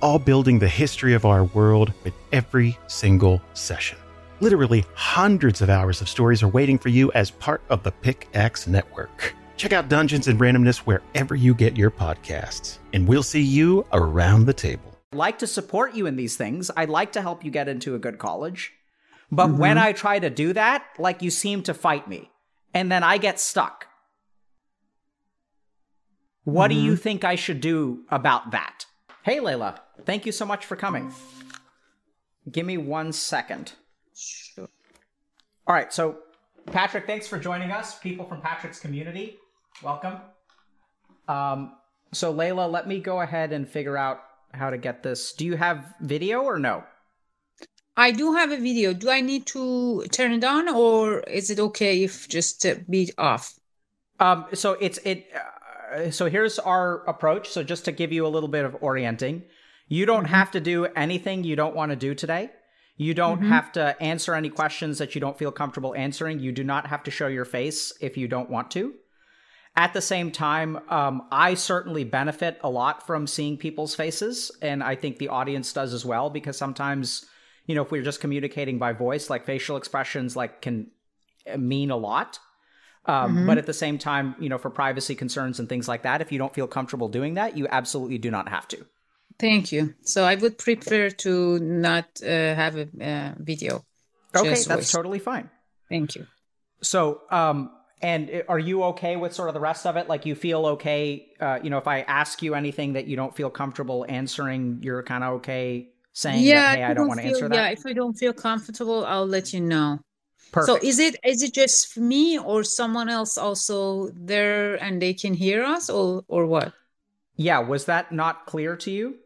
all building the history of our world with every single session. Literally hundreds of hours of stories are waiting for you as part of the Pickaxe Network. Check out Dungeons and Randomness wherever you get your podcasts, and we'll see you around the table. I'd like to support you in these things. I'd like to help you get into a good college. But mm-hmm. when I try to do that, like you seem to fight me, and then I get stuck. What do mm-hmm. you think I should do about that? Hey, Leila, thank you so much for coming. Give me one second. Sure. All right, so Patrick, thanks for joining us. People from Patrick's community, welcome. Um, so Leila, let me go ahead and figure out how to get this. Do you have video or no? I do have a video. Do I need to turn it on or is it okay if just uh, be off? Um, so it's it. Uh, so here's our approach. So just to give you a little bit of orienting, you don't have to do anything you don't want to do today. You don't have to answer any questions that you don't feel comfortable answering. You do not have to show your face if you don't want to. At the same time, um, I certainly benefit a lot from seeing people's faces, and I think the audience does as well because sometimes, you know, if we're just communicating by voice, like facial expressions, like can mean a lot. Um, But at the same time, you know, for privacy concerns and things like that, if you don't feel comfortable doing that, you absolutely do not have to. Thank you. So I would prefer to not uh, have a uh, video. Okay, that's voice. totally fine. Thank you. So, um, and are you okay with sort of the rest of it? Like, you feel okay? Uh, you know, if I ask you anything that you don't feel comfortable answering, you're kind of okay saying yeah, that, hey, I don't want to answer that." Yeah, if I don't feel comfortable, I'll let you know. Perfect. So is it is it just me or someone else also there and they can hear us or or what? yeah, was that not clear to you?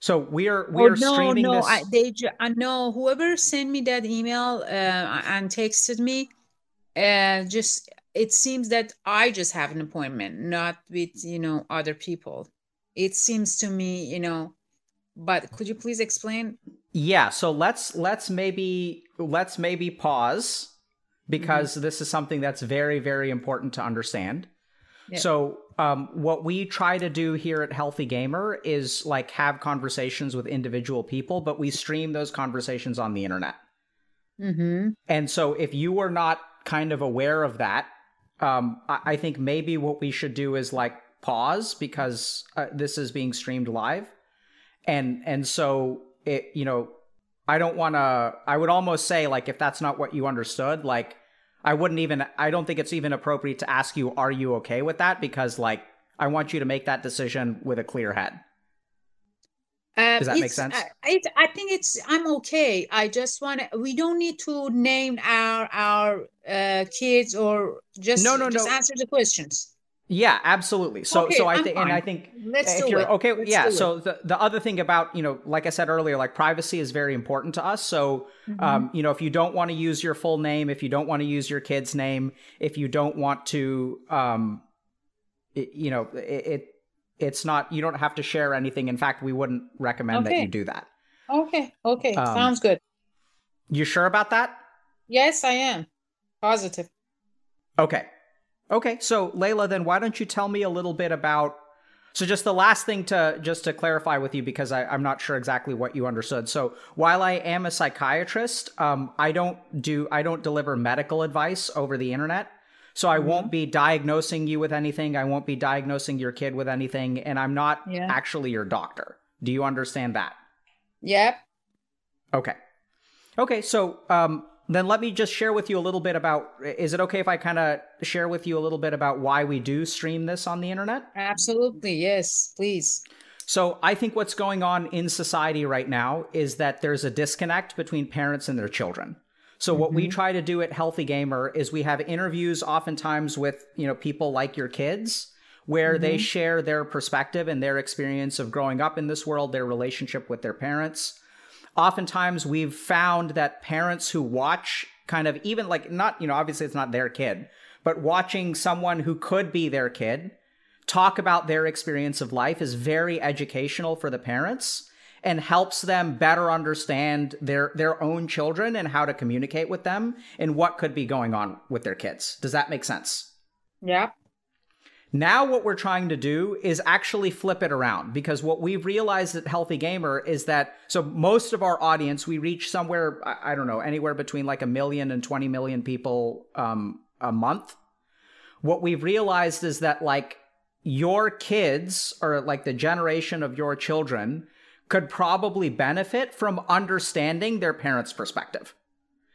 So we are we Oh, are no, streaming no, this. I, they, ju- I know whoever sent me that email uh, and texted me, uh, just it seems that I just have an appointment, not with you know other people. It seems to me, you know, but could you please explain? Yeah, so let's let's maybe let's maybe pause because this is something that's very very important to understand. Yeah. So um, what we try to do here at Healthy Gamer is like have conversations with individual people, but we stream those conversations on the internet. Mm-hmm. And so if you are not kind of aware of that, um, I, I think maybe what we should do is like pause because uh, this is being streamed live, and and so it you know I don't want to. I would almost say like if that's not what you understood, like I wouldn't even. I don't think it's even appropriate to ask you, are you okay with that? Because like I want you to make that decision with a clear head. Uh, Does that make sense? I, I I think it's I'm okay. I just want to. We don't need to name our our uh, kids or just No, no, just no. answer the questions. Yeah, absolutely. So Okay, so I think and I think Let's if you're it. okay Let's yeah so the, the other thing about you know like i said earlier like privacy is very important to us so Mm-hmm. um, you know if you don't want to use your full name if you don't want to use your kid's name if you don't want to um, it, you know it, it it's not you don't have to share anything in fact we wouldn't recommend that you do that Okay, okay, Um, sounds good. you sure about that Yes, I am positive. Okay. Okay. So Leila, then why don't you tell me a little bit about so just the last thing to just to clarify with you because I, I'm not sure exactly what you understood. So while I am a psychiatrist, um, I don't do I don't deliver medical advice over the internet. So I won't be diagnosing you with anything. I won't be diagnosing your kid with anything, and I'm not Yeah. actually your doctor. Do you understand that? Yep. Okay. Okay, so um, then let me just share with you a little bit about. Is it okay if I kind of share with you a little bit about why we do stream this on the internet? Absolutely. Yes, please. So I think what's going on in society right now is that there's a disconnect between parents and their children. So what we try to do at Healthy Gamer is we have interviews oftentimes with, you know, people like your kids where mm-hmm. they share their perspective and their experience of growing up in this world, their relationship with their parents. Oftentimes, we've found that parents who watch kind of even like not, you know, obviously it's not their kid, but watching someone who could be their kid talk about their experience of life is very educational for the parents and helps them better understand their their own children and how to communicate with them and what could be going on with their kids. Does that make sense? Yeah. Now, what we're trying to do is actually flip it around because what we've realized at Healthy Gamer is that so most of our audience, we reach somewhere, I, don't know, anywhere between like a million and 20 million people um, a month. What we've realized is that like your kids or like the generation of your children could probably benefit from understanding their parents' perspective.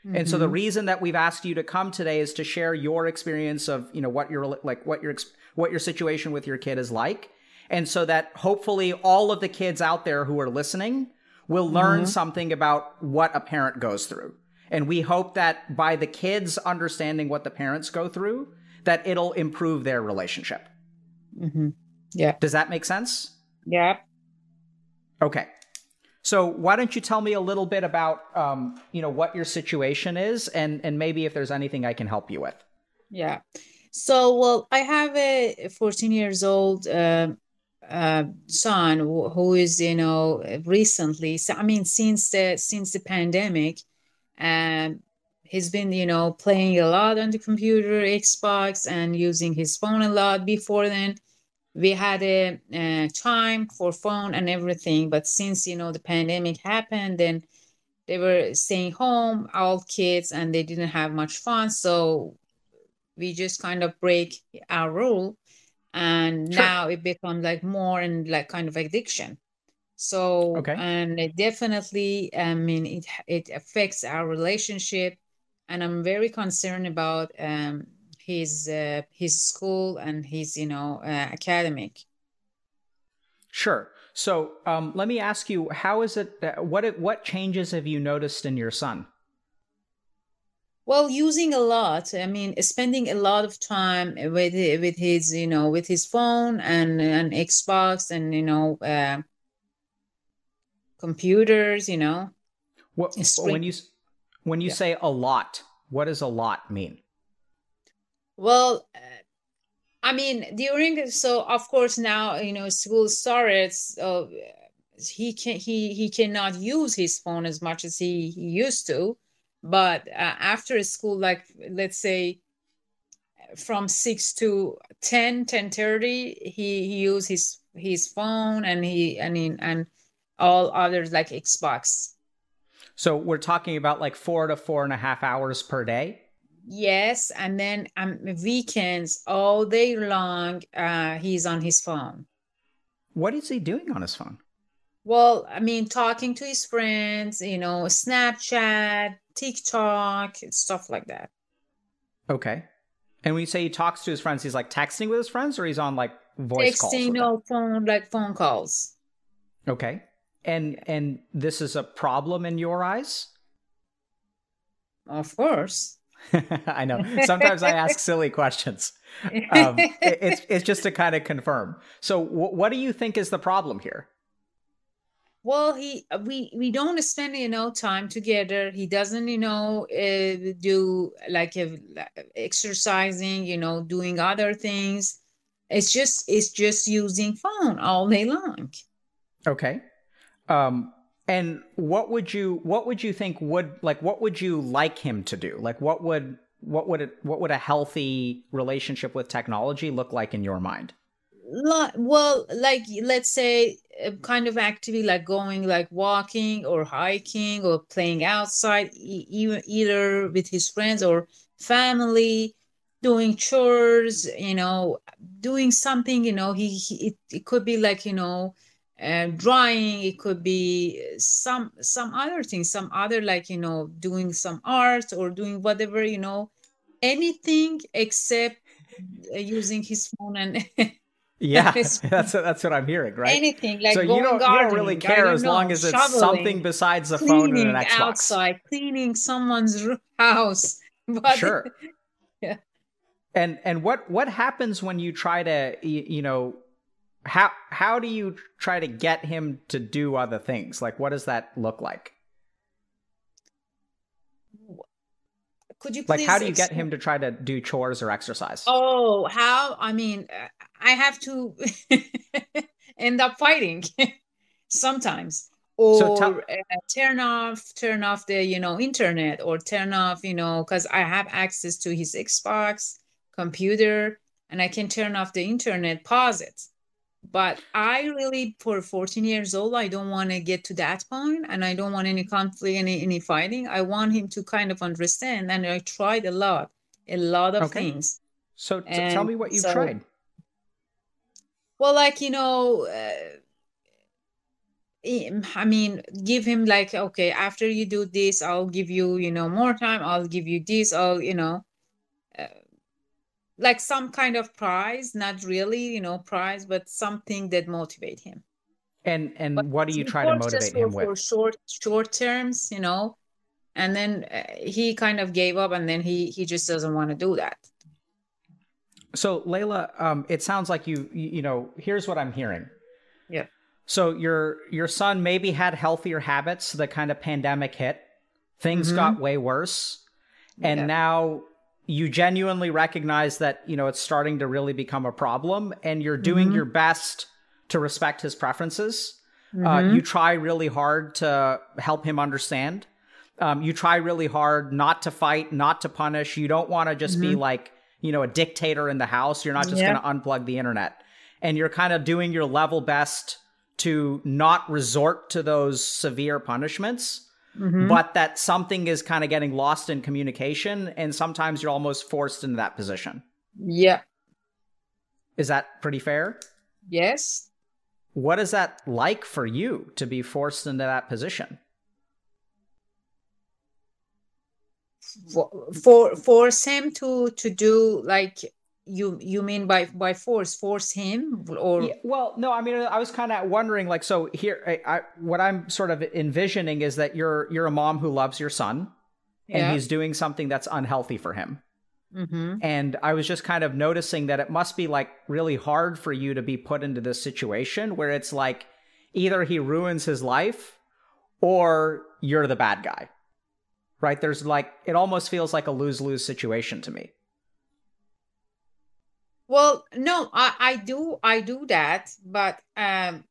Mm-hmm. And so the mm-hmm. reason that we've asked you to come today is to share your experience of, you know, what your like what your what your situation with your kid is like. And so that hopefully all of the kids out there who are listening will learn mm-hmm. something about what a parent goes through. And we hope that by the kids understanding what the parents go through, that it'll improve their relationship. Mm-hmm. Yeah. Does that make sense? Yeah. Okay. So why don't you tell me a little bit about um, you know what your situation is and and maybe if there's anything I can help you with. Yeah. So well, I have a 14 years old uh, uh, son who is you know recently. So, I mean since the since the pandemic, um, he's been you know playing a lot on the computer, Xbox, and using his phone a lot. Before then, we had a, a, time for phone and everything but since you know the pandemic happened then they were staying home all kids and they didn't have much fun so we just kind of break our rule and sure. now it becomes like more and like kind of addiction so okay. and it definitely i mean it it affects our relationship and i'm very concerned about um his uh, his school and his you know uh, academic sure so um, let me ask you how is it that, what what changes have you noticed in your son well using a lot i mean spending a lot of time with with his you know with his phone and and xbox and you know uh, computers you know what, when you when you yeah. say a lot what does a lot mean well, uh, I mean, during so of course now you know school started. So he can he he cannot use his phone as much as he, he used to, but uh, after school, like let's say from 6 to 10 10 30 he, he used his his phone and he and in and all others like xbox so we're talking about like four to four and a half hours per day Yes, and then um, weekends all day long, uh, he's on his phone. What is he doing on his phone? Well, I mean, talking to his friends, you know, Snapchat, TikTok, stuff like that. Okay. And when you say he talks to his friends, he's like texting with his friends, or he's on like voice texting, calls. Texting, no phone, like phone calls. Okay. And and this is a problem in your eyes. Of course. I know. Sometimes I ask silly questions. Um, it, it's it's just to kind of confirm. So, w- what do you think is the problem here? Well, he we we don't spend you know time together. He doesn't you know uh, do like uh, exercising, you know, doing other things. It's just it's just using phone all day long. Okay. Um, and what would you what would you think would like what would you like him to do? Like what would what would it what would a healthy relationship with technology look like in your mind? Well, like let's say kind of activity like going like walking or hiking or playing outside even either with his friends or family doing chores you know doing something you know he, he it, it could be like you know uh, drawing it could be some some other things some other like you know doing some art or doing whatever you know anything except uh, using his phone and yeah that's that's what i'm hearing right anything like so you don't, you don't really care as know, long as it's shoveling, something besides the phone and an xbox outside cleaning someone's house but, sure yeah And and what what happens when you try to you, know how how do you try to get him to do other things? Like what does that look like? Could you like how do you get him to try to do chores or exercise? Oh, how? I mean, uh, I have to end up fighting sometimes. Or so uh, turn off turn off the you know internet or turn off you know because i have access to his xbox computer and i can turn off the internet pause it. But i really for 14 years old i don't want to get to that point and i don't want any conflict any any fighting. I want him to kind of understand and i tried a lot a lot of okay. things. So t- tell me what you've so, tried well like you know uh, I mean, give him like, okay, after you do this, I'll give you, you know, more time. I'll give you this. I'll, you know, uh, like some kind of prize, not really, you know, prize, but something that motivate him. And and but what do you try to motivate him with? For short short terms, you know, and then uh, he kind of gave up, and then he he just doesn't want to do that. So Leila, um, it sounds like you, you know, here's what I'm hearing. Yeah so your your son maybe had healthier habits. The kind of pandemic hit, things mm-hmm. got way worse, and yeah. now you genuinely recognize that you know it's starting to really become a problem, and you're doing mm-hmm. your best to respect his preferences. Uh, mm-hmm. Uh, you try really hard to help him understand. Um, you try really hard not to fight, not to punish. You don't want to just be mm-hmm. like you know a dictator in the house. You're not just yeah. going to unplug the internet, and you're kind of doing your level best to not resort to those severe punishments, mm-hmm. but that something is kind of getting lost in communication. And sometimes you're almost forced into that position. Yeah. Is that pretty fair? Yes. What is that like for you to be forced into that position? For, for force him to to do like you you mean by by force force him or yeah, well no i mean i was kind of wondering like so here I, I, what i'm sort of envisioning is that you're you're a mom who loves your son and yeah. he's doing something that's unhealthy for him mm-hmm. and i was just kind of noticing that it must be like really hard for you to be put into this situation where it's like either he ruins his life or you're the bad guy right there's like it almost feels like a lose-lose situation to me well, no, I, I do I do that, but um,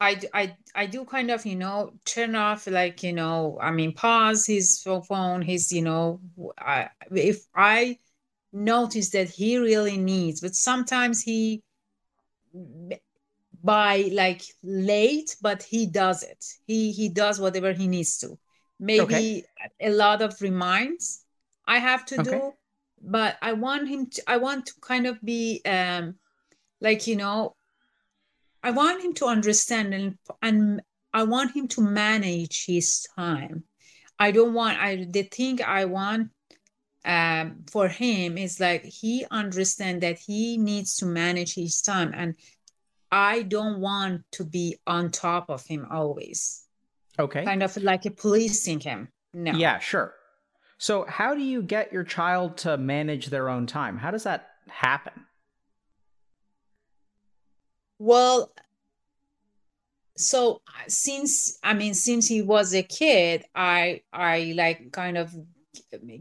I, I I do kind of you know turn off like you know I mean pause his phone his you know I, if I notice that he really needs, but sometimes he by like late, but he does it. He he does whatever he needs to. Maybe okay. a lot of reminds I have to okay. do but i want him to i want to kind of be um like you know i want him to understand and and i want him to manage his time i don't want i the thing i want um for him is like he understand that he needs to manage his time and i don't want to be on top of him always okay kind of like a policing him no yeah sure so, how do you get your child to manage their own time? How does that happen? Well, so since I mean since he was a kid, I I like kind of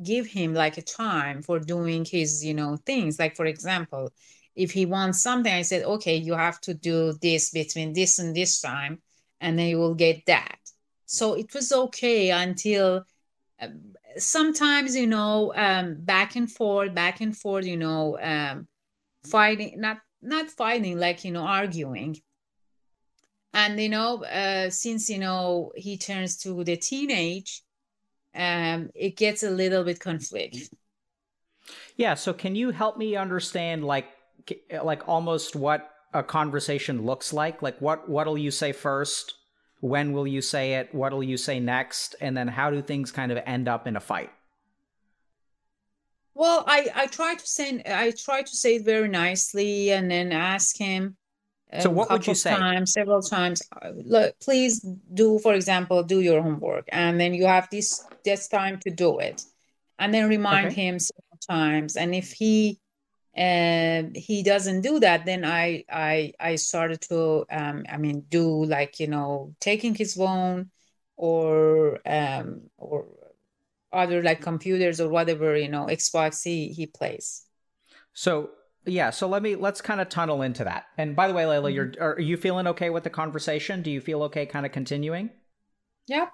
give him like a time for doing his, you know, things. Like for example, if he wants something, I said, "Okay, you have to do this between this and this time and then you will get that." So it was okay until um, sometimes you know um, back and forth back and forth you know um, fighting not not fighting like you know arguing. And you know uh, since you know he turns to the teenage um, it gets a little bit conflict. Yeah so can you help me understand like like almost what a conversation looks like? Like what what'll you say first when will you say it? What will you say next? And then how do things kind of end up in a fight? Well, I I try to say I try to say it very nicely, and then ask him. So what would you say? Times, several times. Uh, look, please do, for example, do your homework, and then you have this this time to do it, and then remind okay. him several times. And if he and he doesn't do that then i i i started to um i mean do like you know taking his phone or um or other like computers or whatever you know xbox he he plays. So yeah so let me let's kind of tunnel into that. And by the way leila you're Mm-hmm. are you feeling okay with the conversation? Do you feel okay kind of continuing? Yeah.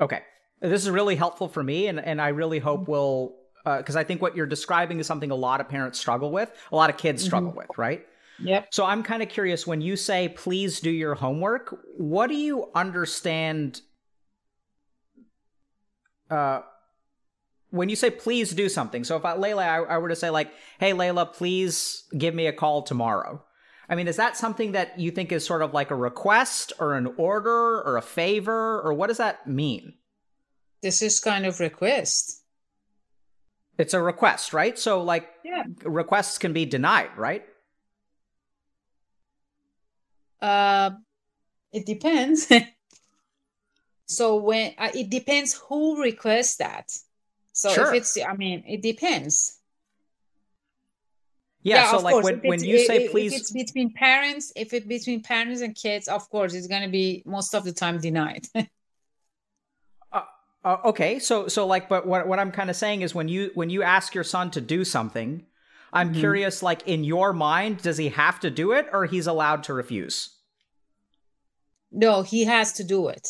Okay. This is really helpful for me and and i really hope will because i think what you're describing is something a lot of parents struggle with a lot of kids struggle with right? Yep. So i'm kind of curious when you say please do your homework what do you understand uh when you say please do something so if I, leila I, I were to say like hey leila please give me a call tomorrow. I mean is that something that you think is sort of like a request or an order or a favor or what does that mean? This is kind of request it's a request right? So like yeah. requests can be denied right? Uh it depends. So when uh, it depends who requests that. So Sure. if it's i mean it depends. Yeah, so like course. when, when you say if please it's between parents if it's between parents and kids of course it's going to be most of the time denied Uh, okay, so so like, but what what I'm kind of saying is when you when you ask your son to do something, I'm Mhm. curious. Like in your mind, does he have to do it, or he's allowed to refuse? no he has to do it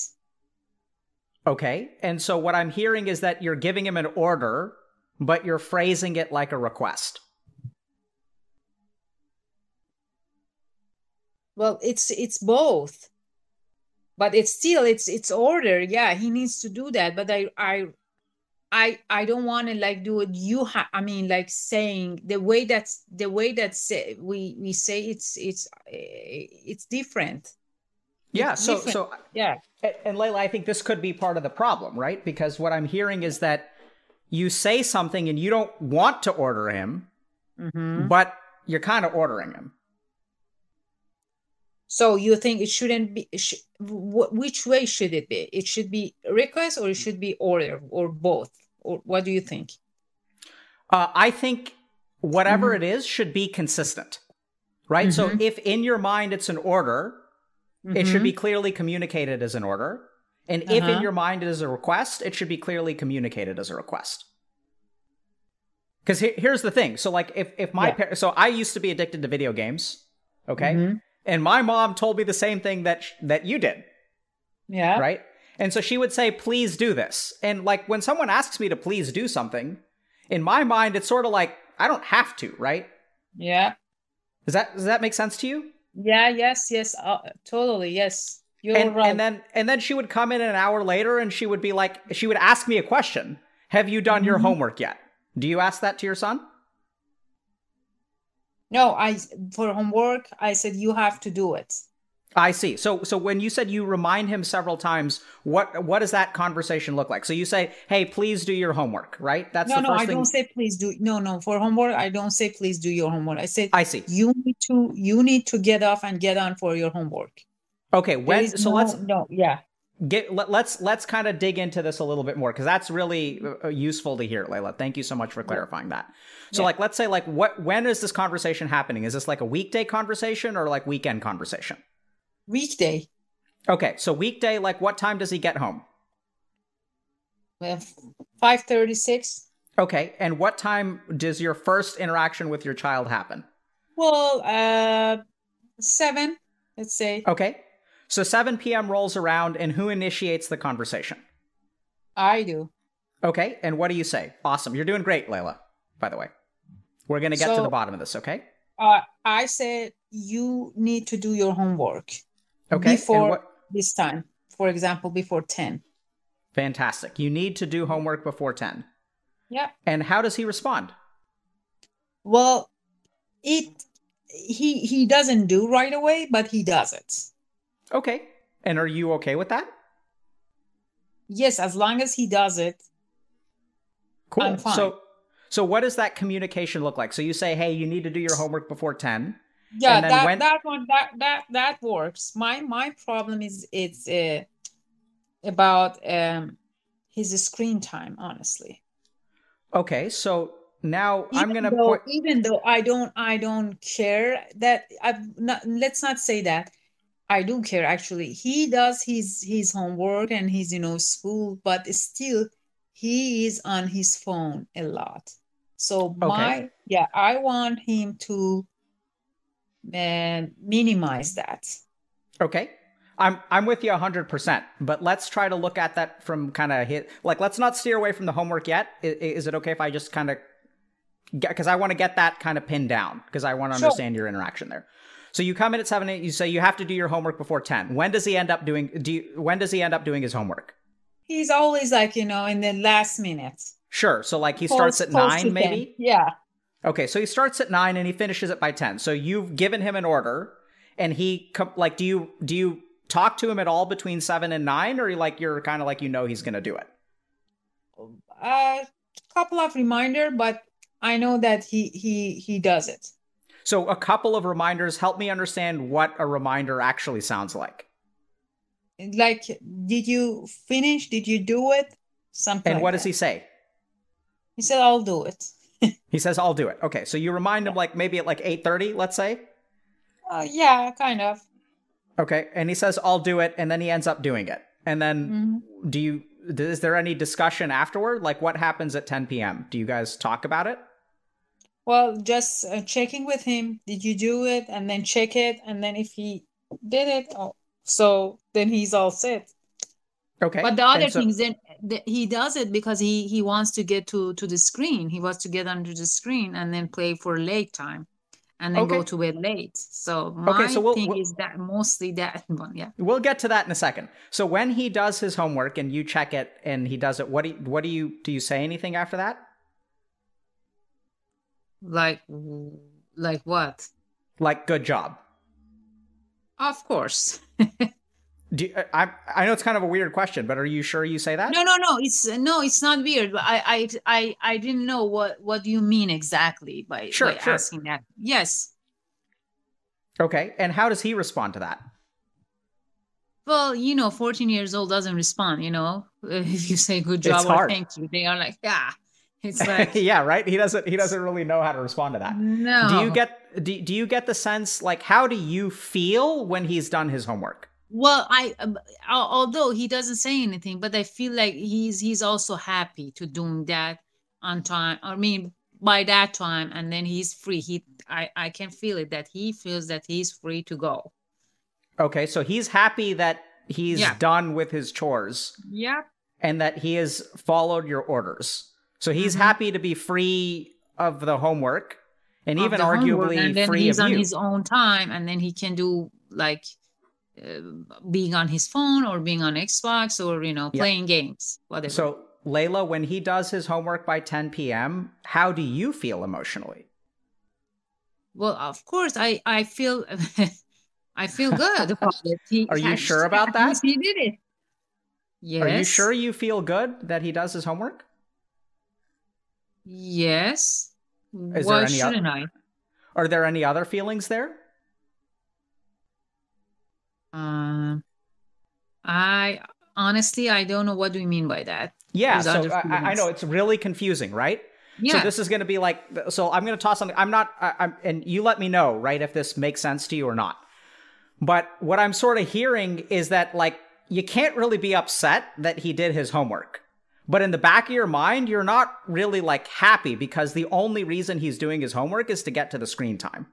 Okay, and so what I'm hearing is that you're giving him an order, but you're phrasing it like a request. well it's it's both but it's still it's it's order yeah he needs to do that but i i i i don't want to like do it you have i mean like saying the way that's the way that say, we we say it's it's eh, it's different Yeah. It's So different. so yeah And and Leila, I think this could be part of the problem, right? Because what I'm hearing is that you say something and you don't want to order him, Mhm. but you're kind of ordering him. So you think it shouldn't be sh- wh- which way should it be it should be request or it should be order or both or what do you think Uh, I think whatever Mhm. it is should be consistent, right? So Mhm. if in your mind it's an order, it should Mhm. be clearly communicated as an order. And if in Uh-huh. your mind it is a request, it should be clearly communicated as a request. Because here's the thing. So, like, if if my Yeah. par- so I used to be addicted to video games, okay, Mhm. And my mom told me the same thing that sh- that you did, yeah right? And so she would say, "Please do this." And like when someone asks me to please do something, in my mind, it's sort of like I don't have to, right? yeah Does that does that make sense to you? Yeah, yes, yes, uh, totally, yes. You're and, right. and then and then she would come in an hour later and she would be like she would ask me a question have you done your Mhm. homework yet do you ask that to your son no, I for homework, I said you have to do it. i see so so when you said you remind him several times what what does that conversation look like so you say hey please do your homework right that's no, the no, first I thing don't say please do. No, no, for homework, I don't say please do your homework. I say i see you need to you need to get off and get on for your homework. okay when so no- let's no, yeah, get let, let's let's kind of dig into this a little bit more because that's really uh, useful to hear leila. Thank you so much for clarifying that. So Yeah. like let's say like what when is this conversation happening? Is this like a weekday conversation or like weekend conversation? Weekday, okay so weekday like what time does he get home? Five thirty six. okay and what time does your first interaction with your child happen? Well, uh, seven, let's say. okay so 7 p.m rolls around and who initiates the conversation I do. okay and what do you say awesome you're doing great leila by the way we're gonna get to the bottom of this okay Uh, I said you need to do your homework okay before what- this time. For example, before ten. Fantastic. You need to do homework before 10. Yeah. And how does he respond? Well, it he he doesn't do right away, but he does it. Okay. And are you okay with that? Yes, as long as he does it. Cool. I'm fine. So so what does that communication look like? So you say, "Hey, you need to do your homework before 10." Yeah, And then that when- that one that that that works. My my problem is it's uh, about um his screen time, honestly. Okay. So now even I'm gonna though, point. even though I don't I don't care that I've not let's not say that I do care actually. He does his his homework and his you know school, but still he is on his phone a lot. So my yeah, I want him to uh, minimize that. Okay. I'm I'm with you 100%, but let's try to look at that from kind of hit like let's not steer away from the homework yet. Is, is it okay if I just kind of because I want to get that kind of pinned down because I want to Sure. understand your interaction there. So you come in at 7 8, you say you have to do your homework before 10. When does he end up doing do you, when does he end up doing his homework? He's always like, you know, in the last minute. Sure. So like he starts at 9 maybe? 10. Yeah. Okay, so he starts at nine and he finishes it by ten. So you've given him an order, and he like do you do you talk to him at all between seven and nine, or like you're kind of like you know he's gonna do it? A couple of reminder, but I know that he he he does it. So a couple of reminders help me understand what a reminder actually sounds like. Like, did you finish? Did you do it? Something. And like what does that. he say? He said, "I'll do it." He says, "I'll do it." Okay, so you remind him like maybe at like eight thirty, let's say. Uh, yeah, kind of. Okay, and he says, "I'll do it," and then he ends up doing it. And then Mhm. do you? Is there any discussion afterward? Like what happens at ten p.m.? Do you guys talk about it? Well, just uh, checking with him. Did you do it? And then check it, and then if he did it, oh, so then he's all set. Okay. But the other and so- things, then the, he does it because he he wants to get to to the screen. He wants to get under the screen and then play for late time, and then go to bed late. So my so we'll- thing we'll- is that mostly that one. Yeah. We'll get to that in a second. So when he does his homework and you check it and he does it, what do you, what do you do? You say anything after that? Like like what? Like good job. Of course. Do you, I I know it's kind of a weird question, but are you sure you say that? No, no, no. It's no, it's not weird. But I, I, I, I didn't know what what you mean exactly by, Sure, by sure. asking that. Yes. Okay. And how does he respond to that? Well, you know, 14 years old doesn't respond. You know, if you say good It's job or hard. thank you, they are like, yeah. It's like yeah, right. He doesn't he doesn't really know how to respond to that. no. Do you get do, do you get the sense like how do you feel when he's done his homework? Well, I um, although he doesn't say anything, but I feel like he's he's also happy to doing that on time. I mean, by that time, and then he's free. He I I can feel it that he feels that he's free to go. Okay, so he's happy that he's Yeah. done with his chores Yeah. and that he has followed your orders. So he's Mhm. happy to be free of the homework and of even arguably and then free he's of on you. his own time and then he can do like uh, being on his phone or being on xbox or you know Yeah. playing games whatever So, Leila, when he does his homework by 10 p.m., how do you feel emotionally? well of course i i feel i feel good about it He- Are you sure about that? he did it yes Are you sure you feel good that he does his homework? Yes Is there why any shouldn't i Are there any other feelings there? um i honestly i don't know what do you mean by that Yeah, so I, I know it's really confusing, right? yeah So this is going to be like, so I'm going to toss something. I'm not, I, I'm, and you let me know, right, if this makes sense to you or not. But what I'm sort of hearing is that like you can't really be upset that he did his homework. But in the back of your mind, you're not really like happy because the only reason he's doing his homework is to get to the screen time.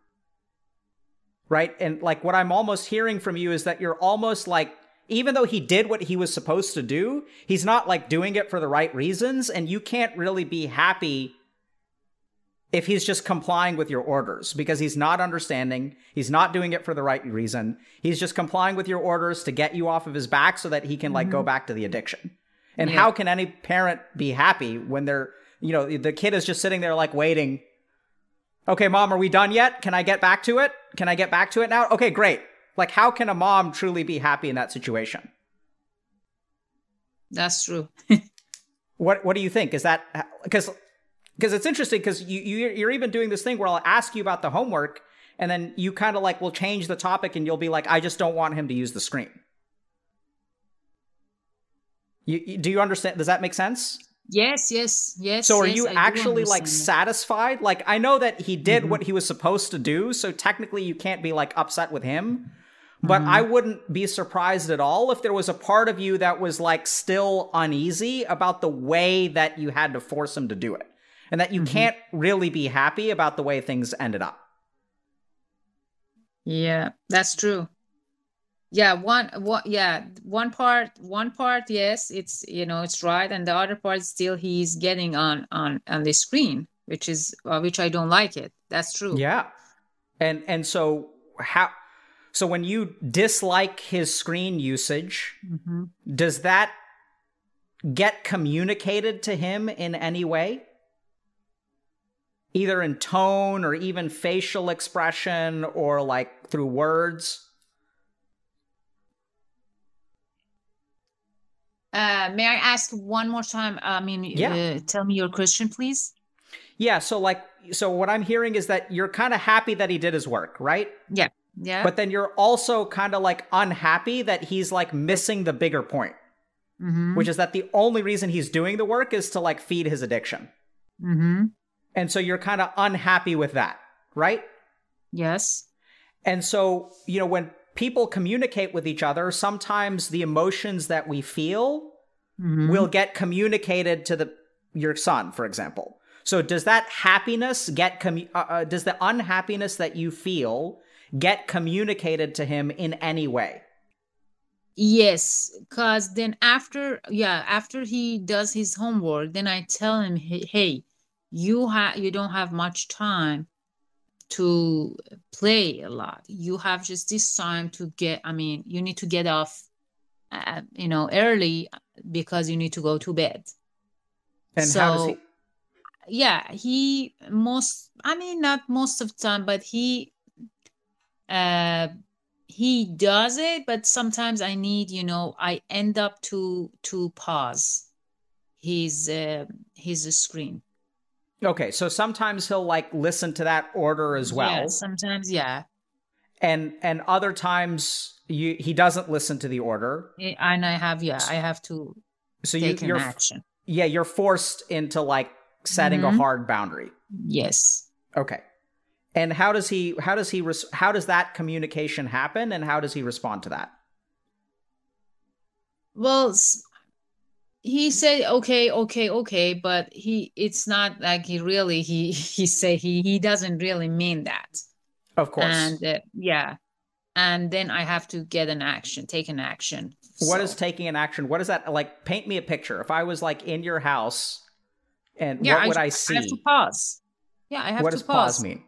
Right? And like what I'm almost hearing from you is that you're almost like even though he did what he was supposed to do, he's not like doing it for the right reasons and you can't really be happy if he's just complying with your orders because he's not understanding, he's not doing it for the right reason. He's just complying with your orders to get you off of his back so that he can like go mm-hmm. back to the addiction. And Yeah. how can any parent be happy when they're, you know, the kid is just sitting there like waiting. Okay, mom, are we done yet? Can I get back to it? Can I get back to it now? Okay, great. Like how can a mom truly be happy in that situation? that's true What what do you think? Is that because because it's interesting because you, you you're even doing this thing where I'll ask you about the homework and then you kind of like will change the topic and you'll be like, I just don't want him to use the screen. You, you- do you understand? Does that make sense? Yes, yes, yes. So are yes, you I actually like satisfied? Like I know that he did Mhm. what he was supposed to do, so technically you can't be like upset with him. But Mhm. I wouldn't be surprised at all if there was a part of you that was like still uneasy about the way that you had to force him to do it. And that you Mhm. can't really be happy about the way things ended up. Yeah, that's true. Yeah, one, what? Yeah, one part, one part. Yes, it's you know it's right, and the other part still he's getting on on on the screen, which is uh, which I don't like it. That's true. Yeah. And and so how so when you dislike his screen usage, hmm does that get communicated to him in any way? Either in tone or even facial expression or like through words? Uh, may I ask one more time? I mean, Yeah. uh, tell me your question, please. Yeah, so like so what I'm hearing is that you're kind of happy that he did his work, right? Yeah. Yeah. But then you're also kind of like unhappy that he's like missing the bigger point, mm-hmm. which is that the only reason he's doing the work is to like feed his addiction. mm-hmm. And so you're kind of unhappy with that, right? Yes. And so, you know, when people communicate with each other, sometimes the emotions that we feel Mhm. will get communicated to the your son, for example. So does that happiness get commu- uh, uh, does the unhappiness that you feel get communicated to him in any way? Yes, because then after, yeah, after he does his homework, then I tell him, hey, hey you have you don't have much time to play a lot. You have just this time to get. I mean, you need to get off, uh, you know, early because you need to go to bed. And how does So- he yeah he most i mean not most of the time but he uh he does it but sometimes i need you know i end up to to pause his uh, his screen Okay, so sometimes he'll like listen to that order as well. yeah, sometimes yeah And and other times you he doesn't listen to the order. And i have yeah i have to So you you're action yeah, you're forced into like setting a Mhm. hard boundary. yes Okay. And how does he how does he res- how does that communication happen and how does he respond to that? well he said okay okay okay but he it's not like he really he he say he he doesn't really mean that Of course. and uh, yeah and then i have to get an action take an action What So- is taking an action? What is that like? Paint me a picture. If I was like in your house, and yeah what would I, see? Yeah, I have to pause yeah i have what to does pause pause mean?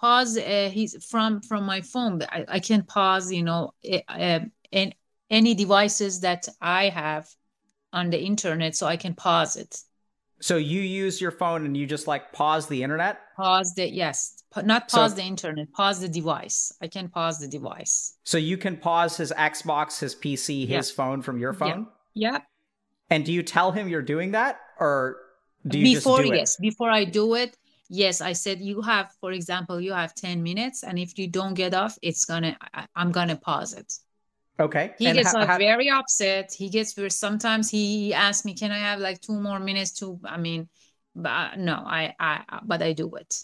pause uh, he's from from my phone I, I can pause you know uh, uh, in any devices that i have on the internet so i can pause it So you use your phone and you just like pause the internet. pause the yes pa- not So- pause the internet pause the device i can pause the device So you can pause his Xbox, his PC, Yeah. his phone from your phone. yeah And do you tell him you're doing that, or do you before just do yes before i do it yes i said you have for example you have 10 minutes and if you don't get off it's gonna I, i'm gonna pause it it? Okay. he And gets like how- very upset he gets very sometimes he asks me can i have like two more minutes to i mean but no i i but i do it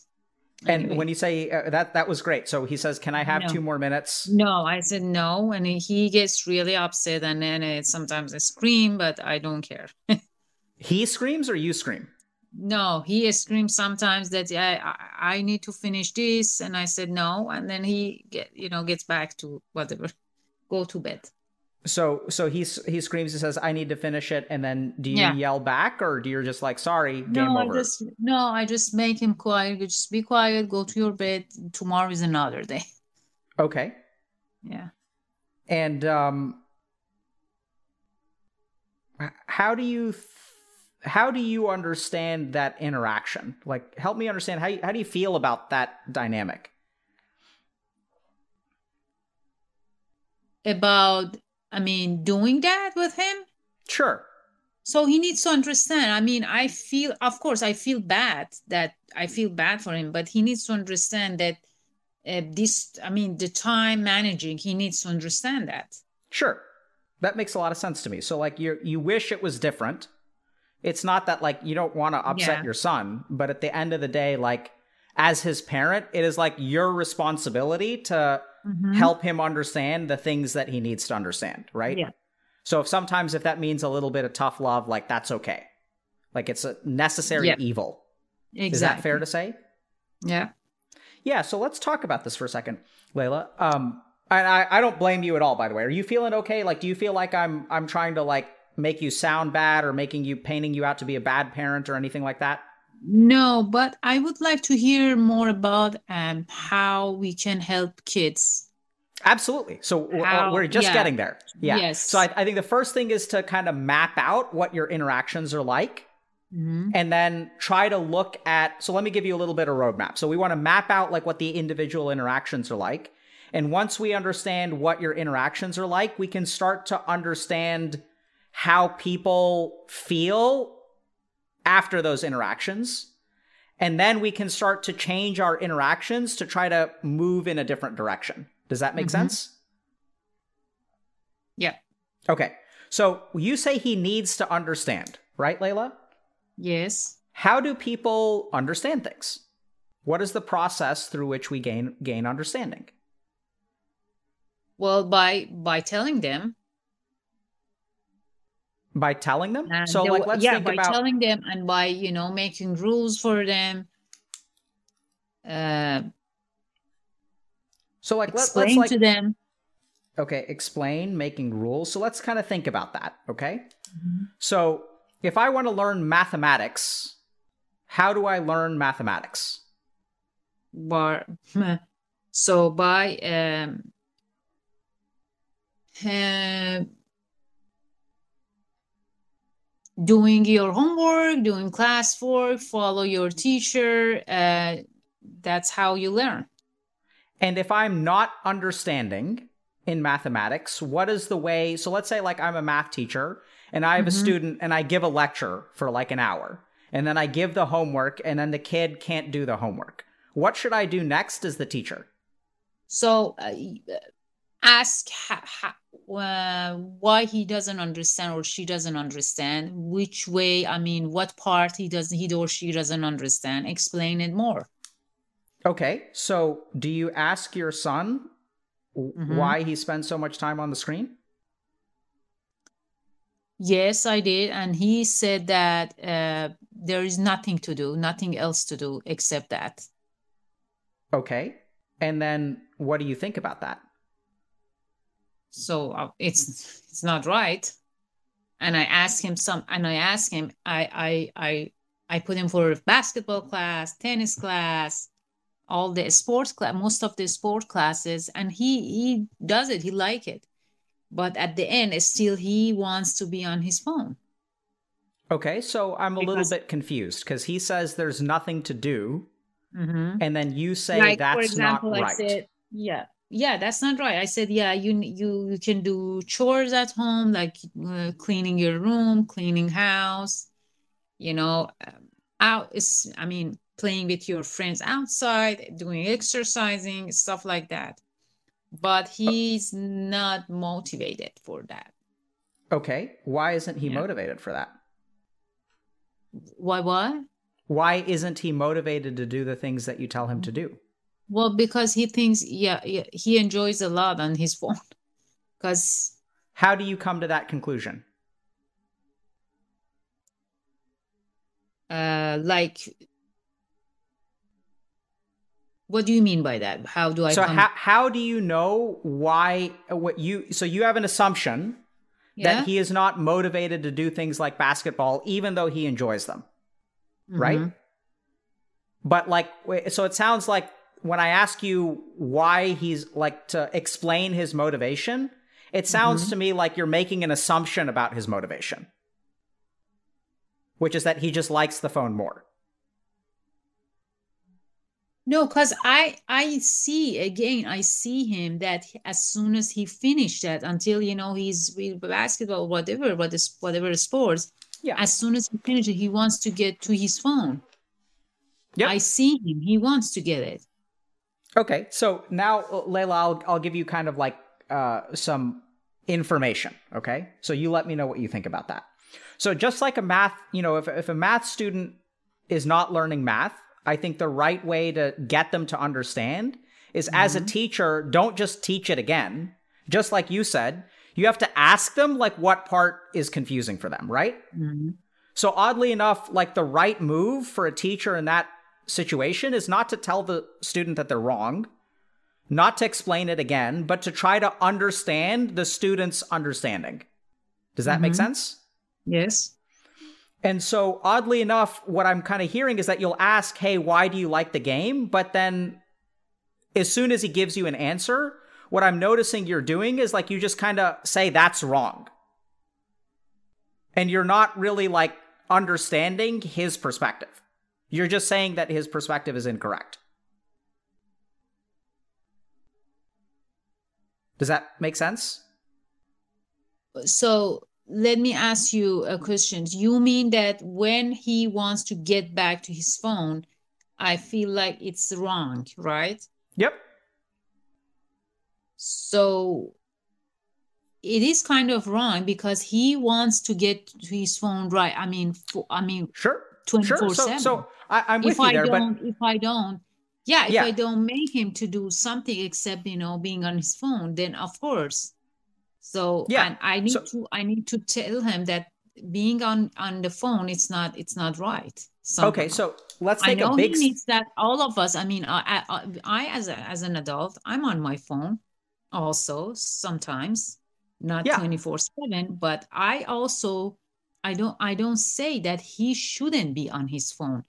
and Anyway. when you say uh, that, that was great. So he says, "Can I have No. two more minutes?" no i said no and he gets really upset and then it sometimes i scream but i don't care He screams or you scream? no he screams sometimes that I, I i need to finish this and i said no and then he get you know gets back to whatever go to bed So so he he screams. He says, "I need to finish it," and then do you Yeah. yell back, or do you just like, "Sorry, game no over"? i just no i just make him quiet just be quiet go to your bed tomorrow is another day Okay. yeah And um, how do you how do you understand that interaction? Like, help me understand how you, how do you feel about that dynamic? About i mean doing that with him Sure. so he needs to understand i mean i feel of course i feel bad that i feel bad for him but he needs to understand that uh, this i mean the time managing he needs to understand that Sure. That makes a lot of sense to me. So like you you wish it was different. It's not that like you don't want to upset Yeah. your son, but at the end of the day, like as his parent, it is like your responsibility to Mhm. help him understand the things that he needs to understand, right? Yeah. So if sometimes if that means a little bit of tough love, like that's okay. Like it's a necessary Yeah. evil. Exactly. Is that fair to say? Yeah. Yeah, so let's talk about this for a second, Leila. Um and I, I don't blame you at all, by the way. Are you feeling okay? Like do you feel like I'm I'm trying to like make you sound bad or making you painting you out to be a bad parent or anything like that? No, but I would like to hear more about um how we can help kids. Absolutely. So w- How- we're just yeah. getting there. Yeah. Yes. So I, I think the first thing is to kind of map out what your interactions are like. Mhm. and then try to look at so let me give you a little bit of roadmap so we want to map out like what the individual interactions are like and once we understand what your interactions are like we can start to understand how people feel after those interactions and then we can start to change our interactions to try to move in a different direction does that make Mhm. sense Yeah. okay so you say he needs to understand right leila Yes. how do people understand things what is the process through which we gain gain understanding Well, by by telling them. By telling them and so like let's yeah, think by about telling them and by you know making rules for them. Uh, so like let, let's explain like to them. okay explain making rules so let's kind of think about that okay Mm-hmm. so if i want to learn mathematics how do i learn mathematics Bar, so by um, uh, doing your homework, doing classwork, follow your teacher. Uh, that's how you learn. and if i'm not understanding in mathematics what is the way so let's say like i'm a math teacher and i have a Mhm. student and i give a lecture for like an hour and then i give the homework and then the kid can't do the homework what should i do next as the teacher So uh, ask ha- ha- uh, why he doesn't understand or she doesn't understand. Which way? I mean, what part he doesn't, he or she doesn't understand. Explain it more. okay so do you ask your son Mhm. why he spends so much time on the screen Yes, I did, and he said that uh, there is nothing to do, nothing else to do except that. okay and then what do you think about that So uh, it's it's not right. And I asked him some, and I asked him, I I I I put him for a basketball class, tennis class, all the sports class, most of the sport classes, and he he does it. He like it, but at the end, still he wants to be on his phone. okay so i'm a little bit confused because he says there's nothing to do Mhm. and then you say like that's for example not i right said yeah yeah that's not right. I said yeah you you, you can do chores at home like uh, cleaning your room cleaning house you know um, out is i mean playing with your friends outside doing exercising stuff like that. But he's not motivated for that. Okay. Why isn't he Yeah. motivated for that? Why what? Why isn't he motivated to do the things that you tell him to do well because he thinks yeah, yeah he enjoys a lot on his phone. Because how do you come to that conclusion? Uh like what do you mean by that? How do i so come how, how do you know why what you so you have an assumption yeah. that he is not motivated to do things like basketball even though he enjoys them right? Mhm. but like so it sounds like when i ask you why he's like to explain his motivation it sounds Mhm. to me like you're making an assumption about his motivation which is that he just likes the phone more no because i i see again i see him that as soon as he finished that until you know he's with basketball whatever what is whatever sports Yeah. as soon as he finishes he wants to get to his phone Yeah. i see him he wants to get it Okay, so now uh, Leila, I'll I'll give you kind of like uh, some information. Okay, so you let me know what you think about that. So just like a math, you know, if if a math student is not learning math, I think the right way to get them to understand is mm-hmm. as a teacher, don't just teach it again. Just like you said, you have to ask them like what part is confusing for them, right? Mm-hmm. So oddly enough, like the right move for a teacher in that situation is not to tell the student that they're wrong, not to explain it again, but to try to understand the student's understanding. Does that mm-hmm. make sense? Yes. And so, oddly enough, what I'm kind of hearing is that you'll ask, Hey, why do you like the game? But then, as soon as he gives you an answer, what I'm noticing you're doing is like you just kind of say, That's wrong. And you're not really like understanding his perspective. You're just saying that his perspective is incorrect. Does that make sense? So let me ask you a question. You mean that when he wants to get back to his phone, I feel like it's wrong, right? Yep. So it is kind of wrong because he wants to get to his phone right. I mean, for, I mean, sure, twenty four seven. So, I, am with if you I there, don't, but if I don't, yeah, if yeah. I don't make him to do something except you know being on his phone, then of course so yeah, and I need so, to I need to tell him that being on on the phone it's not it's not right. Somehow. Okay, so let's take I know a big. He needs that all of us. I mean, I, I, I as a, as an adult, I'm on my phone also sometimes, not twenty four seven. But I also I don't I don't say that he shouldn't be on his phone.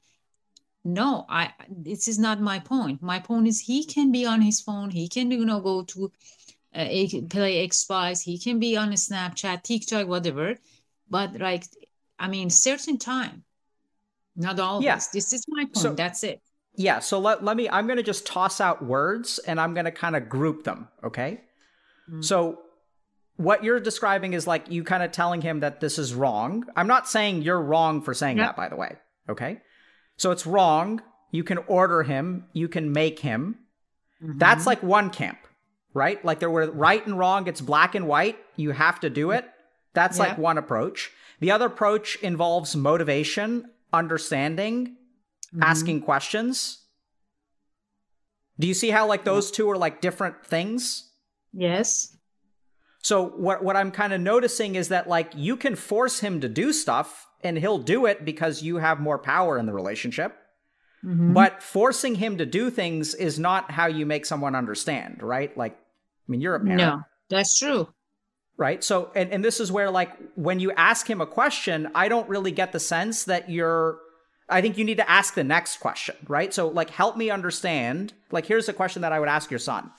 No, I this is not my point. My point is he can be on his phone. He can you know go to uh, play Xbox. He can be on Snapchat, TikTok, whatever. But like, I mean, certain time, not always. Yeah. This is my point. So, That's it. Yeah. So let, let me, I'm going to just toss out words and I'm going to kind of group them. Okay. Mm-hmm. So what you're describing is like you kind of telling him that this is wrong. I'm not saying you're wrong for saying yep. that, by the way. Okay. So it's wrong. You can order him, you can make him. Mm-hmm. That's like one camp right? Like there were right and wrong, it's black and white. You have to do it. That's yeah. like one approach. The other approach involves motivation, understanding, mm-hmm. asking questions. Do you see how like those two are like different things? Yes. So what what I'm kind of noticing is that like you can force him to do stuff and he'll do it because you have more power in the relationship. Mm-hmm. But forcing him to do things is not how you make someone understand, right? Like, I mean, you're a parent. No, that's true. Right. So, and, and this is where, like, when you ask him a question, I don't really get the sense that you're, I think you need to ask the next question, right? So, like, help me understand. Like, here's a question that I would ask your son.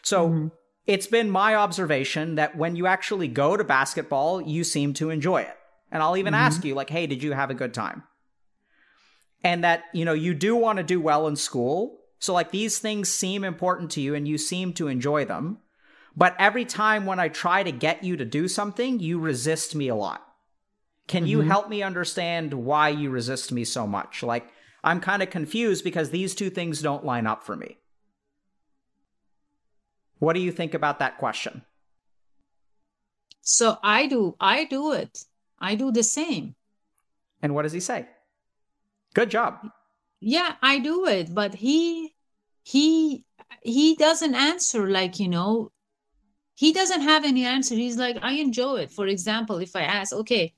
So, mm-hmm. It's been my observation that when you actually go to basketball, you seem to enjoy it. And I'll even mm-hmm. ask you, like, hey, did you have a good time? and that you know you do want to do well in school so like these things seem important to you and you seem to enjoy them but every time when i try to get you to do something you resist me a lot can mm-hmm. you help me understand why you resist me so much like i'm kind of confused because these two things don't line up for me what do you think about that question so i do i do it i do the same and what does he say Good job. Yeah, I do it, but he he he doesn't answer like, you know, he doesn't have any answer. He's like, I enjoy it. For example, if I ask, okay,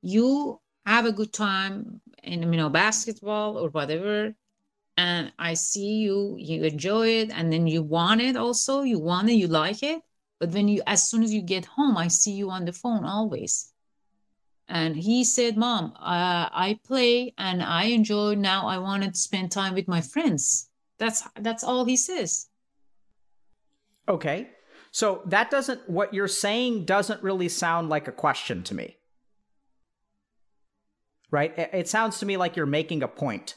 you have a good time in you know basketball or whatever, and I see you, you enjoy it, and then you want it also, you want it, you like it. But when you as soon as you get home, I see you on the phone always. And he said mom uh, i play and i enjoy now i want to spend time with my friends. That's that's all he says. Okay. So that doesn't what you're saying doesn't really sound like a question to me. Right? It, it sounds to me like you're making a point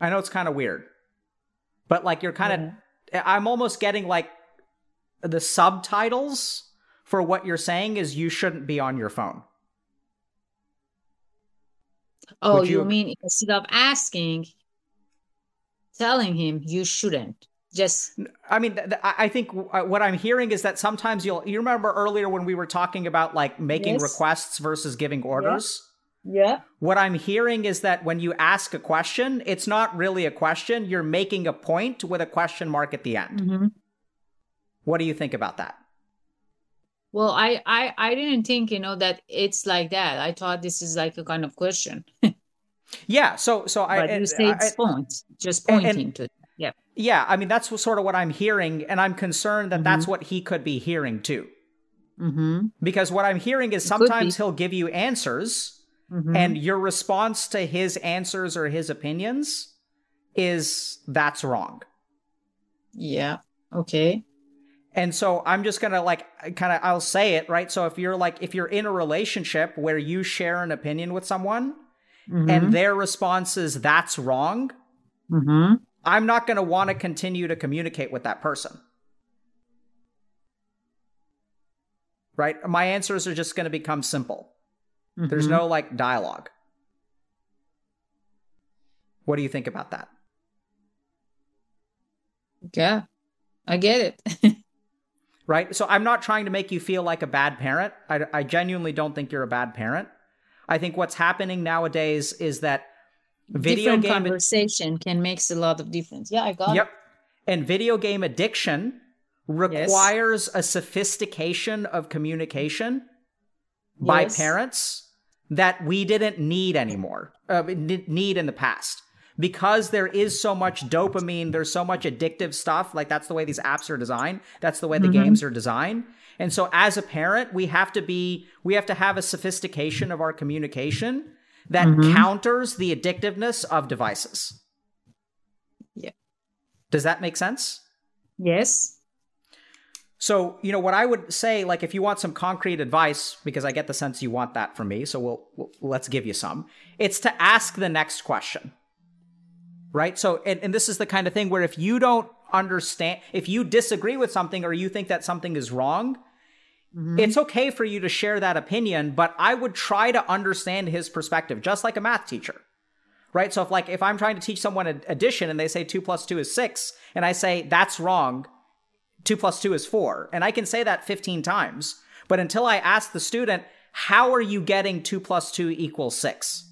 i know it's kind of weird but like you're kind of yeah. i'm almost getting like the subtitles for what you're saying is you shouldn't be on your phone. Oh, you, you mean instead of asking, telling him you shouldn't? Just, I mean, th- th- I I think w- uh, what I'm hearing is that sometimes you'll. You remember earlier when we were talking about like making Yes. requests versus giving orders. Yeah. What I'm hearing is that when you ask a question, it's not really a question. You're making a point with a question mark at the end. hmm What do you think about that? Well, I, I, I didn't think, you know, that it's like that. I thought this is like a kind of question, Yeah. So, so I, but you say I- it's point, just and- and- pointing to it. Yeah. yeah. I mean, that's what- sort of what I'm hearing, and I'm concerned that that's what he could be hearing too. Mm-hmm. Because what I'm hearing is It could be. sometimes he'll give you answers, mm-hmm. and your response to his answers or his opinions is that's wrong. yeah. Okay. And so I'm just going to like kind of I'll say it, right? So if you're like if you're in a relationship where you share an opinion with someone Mm-hmm. and their response is that's wrong, mm-hmm. I'm not going to want to continue to communicate with that person. Right? My answers are just going to become simple. There's Mm-hmm. no like dialogue. What do you think about that? Yeah. I get it. right? So I'm not trying to make you feel like a bad parent. I, I genuinely don't think you're a bad parent. I think what's happening nowadays is that video Different game conversation can makes a lot of difference. Yeah, I got it. yep, and video game addiction Yes. requires a sophistication of communication by Yes. parents that we didn't need anymore, uh, need in the past. Because there is so much dopamine, there's so much addictive stuff. Like that's the way these apps are designed. That's the way the Mhm. games are designed. And so, as a parent, we have to be, we have to have a sophistication of our communication that Mhm. counters the addictiveness of devices. Yeah. Does that make sense? Yes. So, you know, what I would say, like, if you want some concrete advice, because I get the sense you want that from me, so we'll, we'll let's give you some. It's to ask the next question, right? So, and, and this is the kind of thing where if you don't understand, if you disagree with something or you think that something is wrong, Mhm. it's okay for you to share that opinion, but I would try to understand his perspective, just like a math teacher. Right? So if like if I'm trying to teach someone ad- addition and they say two plus two is six, and I say that's wrong, two plus two is four, and I can say that 15 times, but until I ask the student, how are you getting two plus two equals six?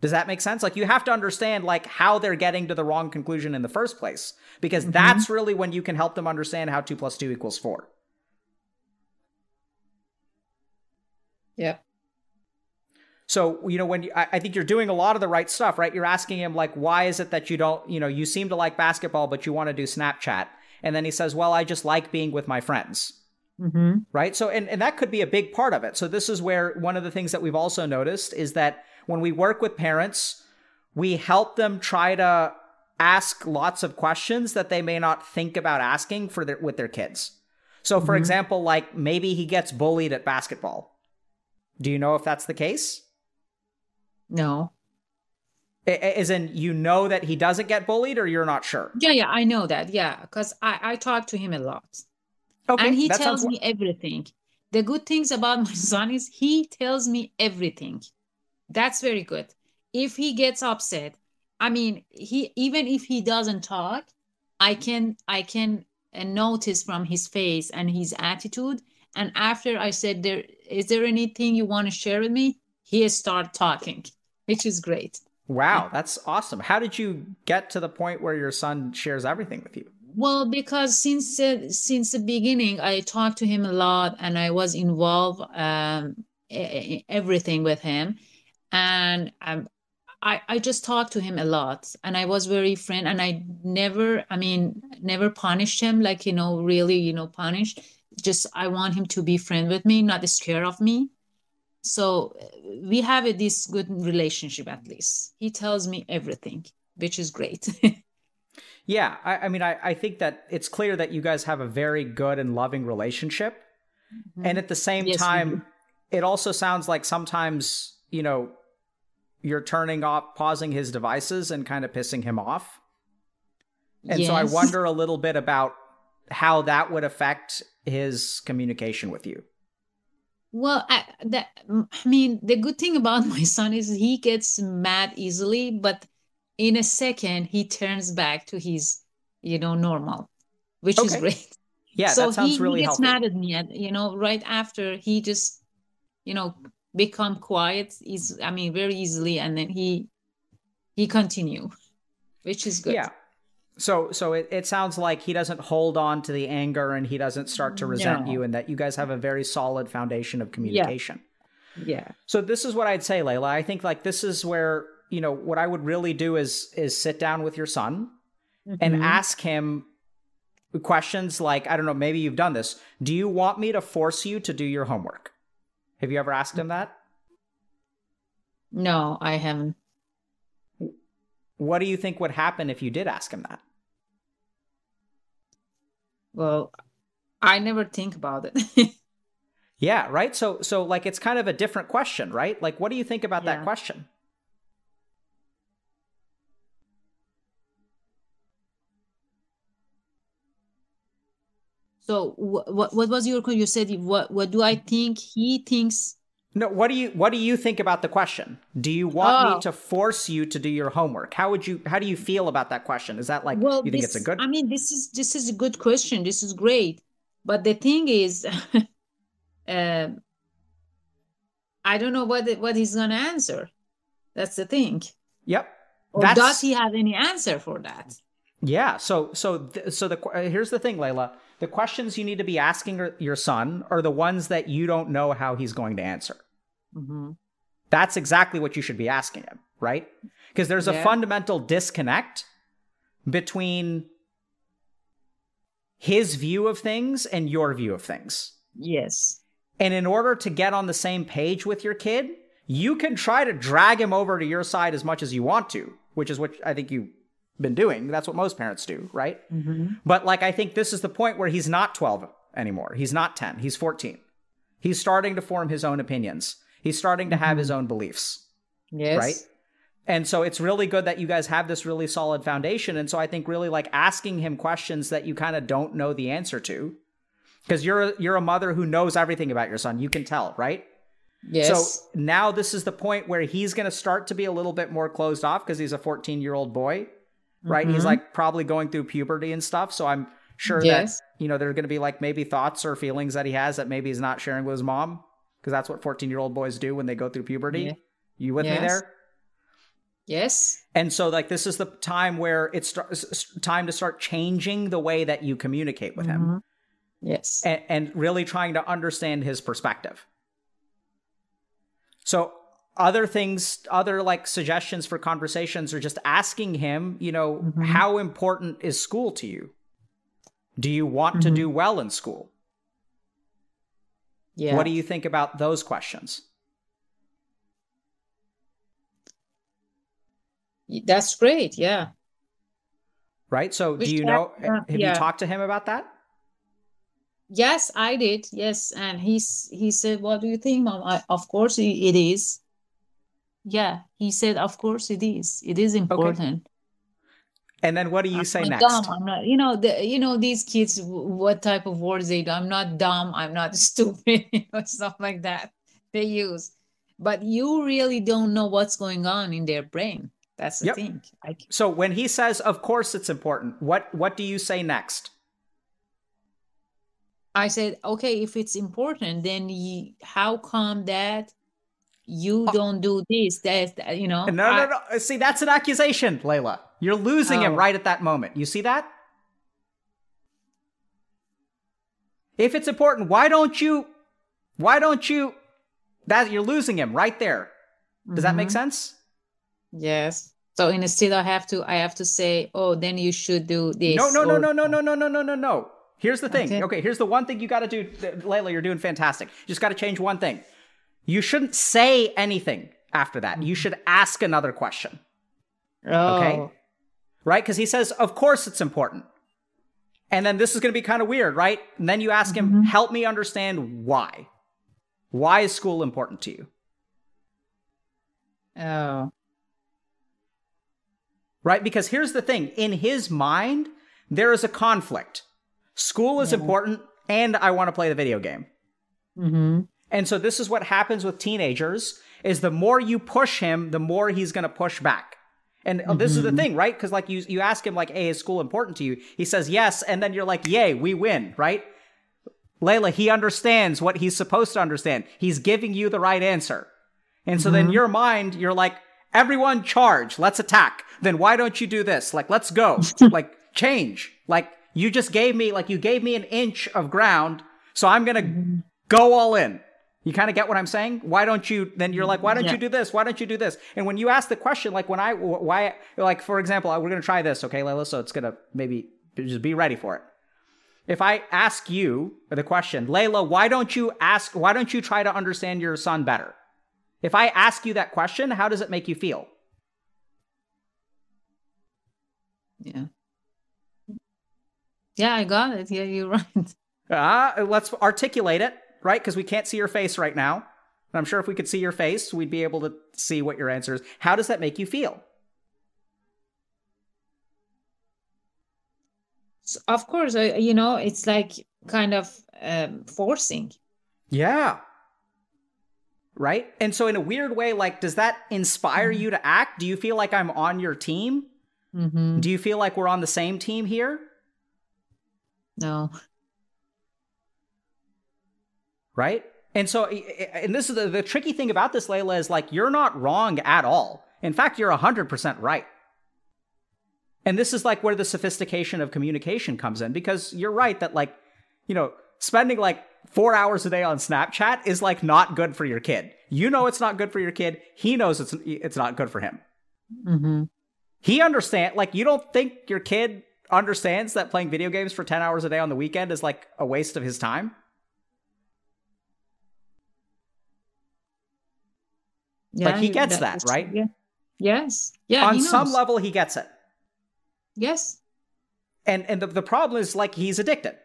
Does that make sense? Like you have to understand like how they're getting to the wrong conclusion in the first place, because mm-hmm. that's really when you can help them understand how two plus two equals four. Yep. So, you know, when you, I, I think you're doing a lot of the right stuff, right? You're asking him, like, why is it that you don't, you know, you seem to like basketball, but you want to do Snapchat? And then he says, well, I just like being with my friends, Mm-hmm. right? So, and, and that could be a big part of it. So, this is where one of the things that we've also noticed is that when we work with parents, we help them try to ask lots of questions that they may not think about asking for their, with their kids. So, for Mhm. example, like maybe he gets bullied at basketball. Do you know if that's the case? No. As in, you know that he doesn't get bullied, or you're not sure? Yeah, yeah, I know that. Yeah, because I I talk to him a lot, Okay, and he that tells me everything. The good things about my son is he tells me everything. That's very good. If he gets upset, I mean, he even if he doesn't talk, I can I can uh, notice from his face and his attitude. And after I said, "There is there anything you want to share with me?" He start talking, which is great. Wow, that's awesome. How did you get to the point where your son shares everything with you? Well, because since uh, since the beginning, I talked to him a lot, and I was involved um, e- everything with him, and um, I I just talked to him a lot, and I was very friend, and I never, I mean, never punished him like you know, really, you know, punished. Just I want him to be friend with me, not scared of me. So we have a, this good relationship at least. He tells me everything, which is great. Yeah, I, I mean, I, I think that it's clear that you guys have a very good and loving relationship. Mm-hmm. And at the same Yes, time, it also sounds like sometimes, you know, you're turning off, pausing his devices and kind of pissing him off. And so I wonder a little bit about how that would affect his communication with you. Well, I, that I mean, the good thing about my son is he gets mad easily, but in a second he turns back to his you know, normal, which is great. Yeah, so that sounds he, really he gets healthy. mad at me, and you know, right after he just, you know, become quiet. Is I mean, very easily, and then he he continue, which is good. Yeah. So so it, it sounds like he doesn't hold on to the anger and he doesn't start to resent No. you and that you guys have a very solid foundation of communication. yeah, So this is what I'd say, Leila. I think like this is where, you know, what I would really do is is sit down with your son and Mhm. ask him questions like, I don't know, maybe you've done this. Do you want me to force you to do your homework? Have you ever asked him that? no, I haven't. What do you think would happen if you did ask him that? Well, I never think about it. Yeah, right? So so like it's kind of a different question, right? Like what do you think about that question? so what what what was your you said what what do I think he thinks? No, what do you what do you think about the question? Do you want Oh. me to force you to do your homework? How would you how do you feel about that question? Is that like well, you think it's a good I mean, this is this is a good question. This is great, but the thing is, um, I don't know what what he's gonna answer. That's the thing. Yep. Or That's- does he have any answer for that? Yeah. So so th- so the uh, here's the thing, Leila. The questions you need to be asking your- son are the ones that you don't know how he's going to answer. Mhm. That's exactly what you should be asking him, right? Because there's a fundamental disconnect between his view of things and your view of things. Yes. And in order to get on the same page with your kid, you can try to drag him over to your side as much as you want to, which is what I think you've been doing. That's what most parents do, right? Mhm. But like, I think this is the point where he's not 12 anymore. He's not 10. He's 14. He's starting to form his own opinions. He's starting to have his own beliefs. Yes. Right? And so it's really good that you guys have this really solid foundation. And so I think really like asking him questions that you kind of don't know the answer to. Because you're a, you're a mother who knows everything about your son. You can tell, right? Yes. So now this is the point where he's going to start to be a little bit more closed off because he's a 14 year old boy, right? He's Mhm. like probably going through puberty and stuff. So I'm sure Yes. that, you know, there are going to be like maybe thoughts or feelings that he has that maybe he's not sharing with his mom because that's what 14 year old boys do when they go through puberty. Yeah. You with me there? yes. And so like this is the time where it's st- time to start changing the way that you communicate with him Mhm. Yes. and, and really trying to understand his perspective. So other things, other like suggestions for conversations are just asking him, you know, Mhm. how important is school to you? Do you want to Mhm. do well in school? Yeah. What do you think about those questions? That's great. Yeah. Right? So Which do you know uh, have you talked to him about that? Yes, I did. Yes, and he's he said, "What do you think, mom?" I, of course, it is. Yeah, he said, "Of course, it is. It is important." And then what do you I'm say next? dumb. I'm not. You know, the you know these kids. What type of words they do? I'm not dumb. I'm not stupid. You know, stuff like that they use. But you really don't know what's going on in their brain. That's the Yep. thing. So when he says, "Of course it's important," what what do you say next? I said, okay, if it's important, then you, how come that you don't do this? That that, you know? No, no, I- no. See, that's an accusation, Leila. You're losing him Oh. right at that moment. You see that? If it's important, why don't you? Why don't you? That you're losing him right there. Does that make Mhm. sense? Yes. So instead, I have to I have to say, oh, then you should do this. No, no, no, no, no, no, no, no, no, no, no. Here's the thing. Okay, Okay. here's the one thing you got to do, Leila. You're doing fantastic. You just got to change one thing. You shouldn't say anything after that. You should ask another question. Oh, Okay. right? Because he says, of course it's important. And then this is going to be kind of weird, right? And then you ask him, Mhm. help me understand why. Why is school important to you? Oh, Right? Because here's the thing in his mind, there is a conflict. School is Yeah. important, and I want to play the video game. mm-hmm. And so this is what happens with teenagers is the more you push him, the more he's going to push back. And mm-hmm. this is the thing, right? Because like you you ask him like, "Hey, is school important to you?" He says yes, and then you're like, "Yay, we win!" Right? Leila, he understands what he's supposed to understand. He's giving you the right answer, and so mm-hmm. then your mind, you're like, "Everyone, charge! Let's attack!" Then why don't you do this? Like, let's go! like, change! Like, you just gave me like you gave me an inch of ground, so I'm gonna mm-hmm. go all in. You kind of get what I'm saying? Why don't you, then you're like, why don't yeah. you do this? Why don't you do this? And when you ask the question, like when I, why, like, for example, we're going to try this, okay, Leila? So it's going to maybe just be ready for it. If I ask you the question, Leila, why don't you ask, why don't you try to understand your son better? If I ask you that question, how does it make you feel? Yeah. Yeah, I got it. Yeah, you're right. Uh, let's articulate it right? Because we can't see your face right now. And I'm sure if we could see your face, we'd be able to see what your answer is. How does that make you feel? So of course, uh, you know, it's like kind of um, forcing. Yeah. Right? And so, in a weird way, like, does that inspire mm-hmm. you to act? Do you feel like I'm on your team? Mm-hmm. Do you feel like we're on the same team here? No right? And so, and this is the, the tricky thing about this, Leila, is like you're not wrong at all. In fact, you're 100% right. And this is like where the sophistication of communication comes in because you're right that, like, you know, spending like four hours a day on Snapchat is like not good for your kid. You know it's not good for your kid. He knows it's it's not good for him. Mm-hmm. He understand like you don't think your kid understands that playing video games for ten hours a day on the weekend is like a waste of his time. Yeah, like he gets that, right? Yeah. Yes. Yeah. On some level, he gets it. Yes. And and the, the problem is like he's addicted.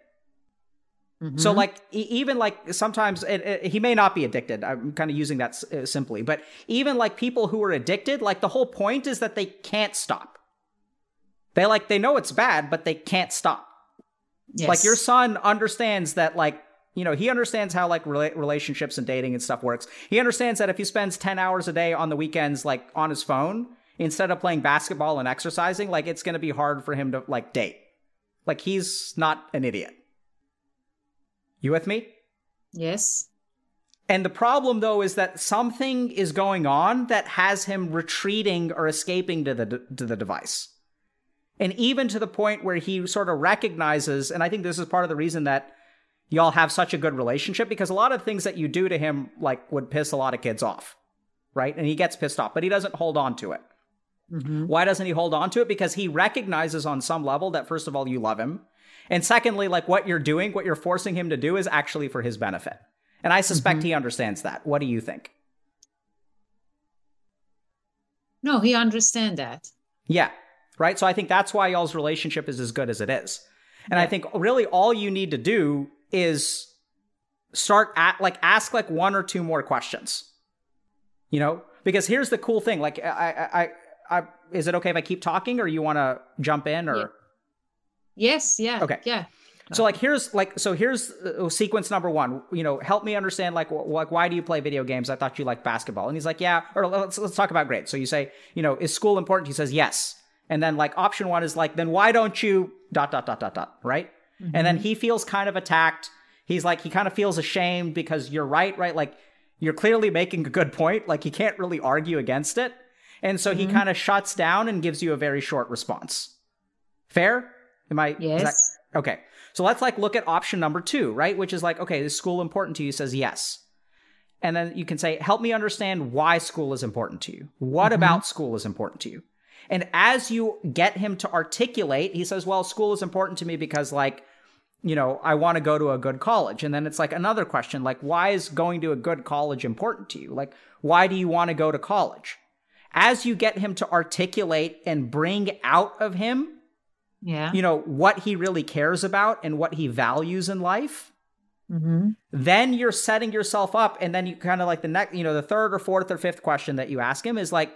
Mm-hmm. So like even like sometimes it, it, he may not be addicted. I'm kind of using that uh, simply, but even like people who are addicted, like the whole point is that they can't stop. They like they know it's bad, but they can't stop. Yes. Like your son understands that like you know, he understands how like rela- relationships and dating and stuff works. He understands that if he spends 10 hours a day on the weekends, like on his phone, instead of playing basketball and exercising, like it's going to be hard for him to like date. Like he's not an idiot. You with me? Yes. And the problem though is that something is going on that has him retreating or escaping to the to the device. And even to the point where he sort of recognizes and I think this is part of the reason that y'all have such a good relationship because a lot of things that you do to him like would piss a lot of kids off right? And he gets pissed off but he doesn't hold on to it. Mm-hmm. why doesn't he hold on to it? Because he recognizes on some level that first of all you love him. And secondly like what you're doing what you're forcing him to do is actually for his benefit. And i suspect mm-hmm. he understands that. What do you think? No he understands that. Yeah right? So i think that's why y'all's relationship is as good as it is. And yeah. i think really all you need to do is start at like ask like one or two more questions. You know, because here's the cool thing. Like, I, I, I, is it okay if I keep talking, or you want to jump in, or? Yes. Yeah. Okay. Yeah. So like here's like so here's uh, sequence number one. You know, help me understand like wh- like why do you play video games? I thought you liked basketball. And he's like, yeah. Or let's let's talk about grades. So you say, you know, is school important? He says yes. And then like option one is like, then why don't you dot dot dot dot dot right? Mm-hmm. And then he feels kind of attacked. He's like, he kind of feels ashamed because you're right, right? Like, you're clearly making a good point. Like, he can't really argue against it. And so mm-hmm. he kind of shuts down and gives you a very short response. Fair? Am I? Yes. That, okay. So let's like look at option number two, right? Which is like, okay, is school important to you? Says yes. And then you can say, help me understand why school is important to you. What mm-hmm. about school is important to you? And as you get him to articulate, he says, Well, school is important to me because, like, you know, I want to go to a good college. And then it's like another question, like, why is going to a good college important to you? Like, why do you want to go to college? As you get him to articulate and bring out of him, yeah, you know, what he really cares about and what he values in life, mm-hmm. then you're setting yourself up. And then you kind of like the next, you know, the third or fourth or fifth question that you ask him is like,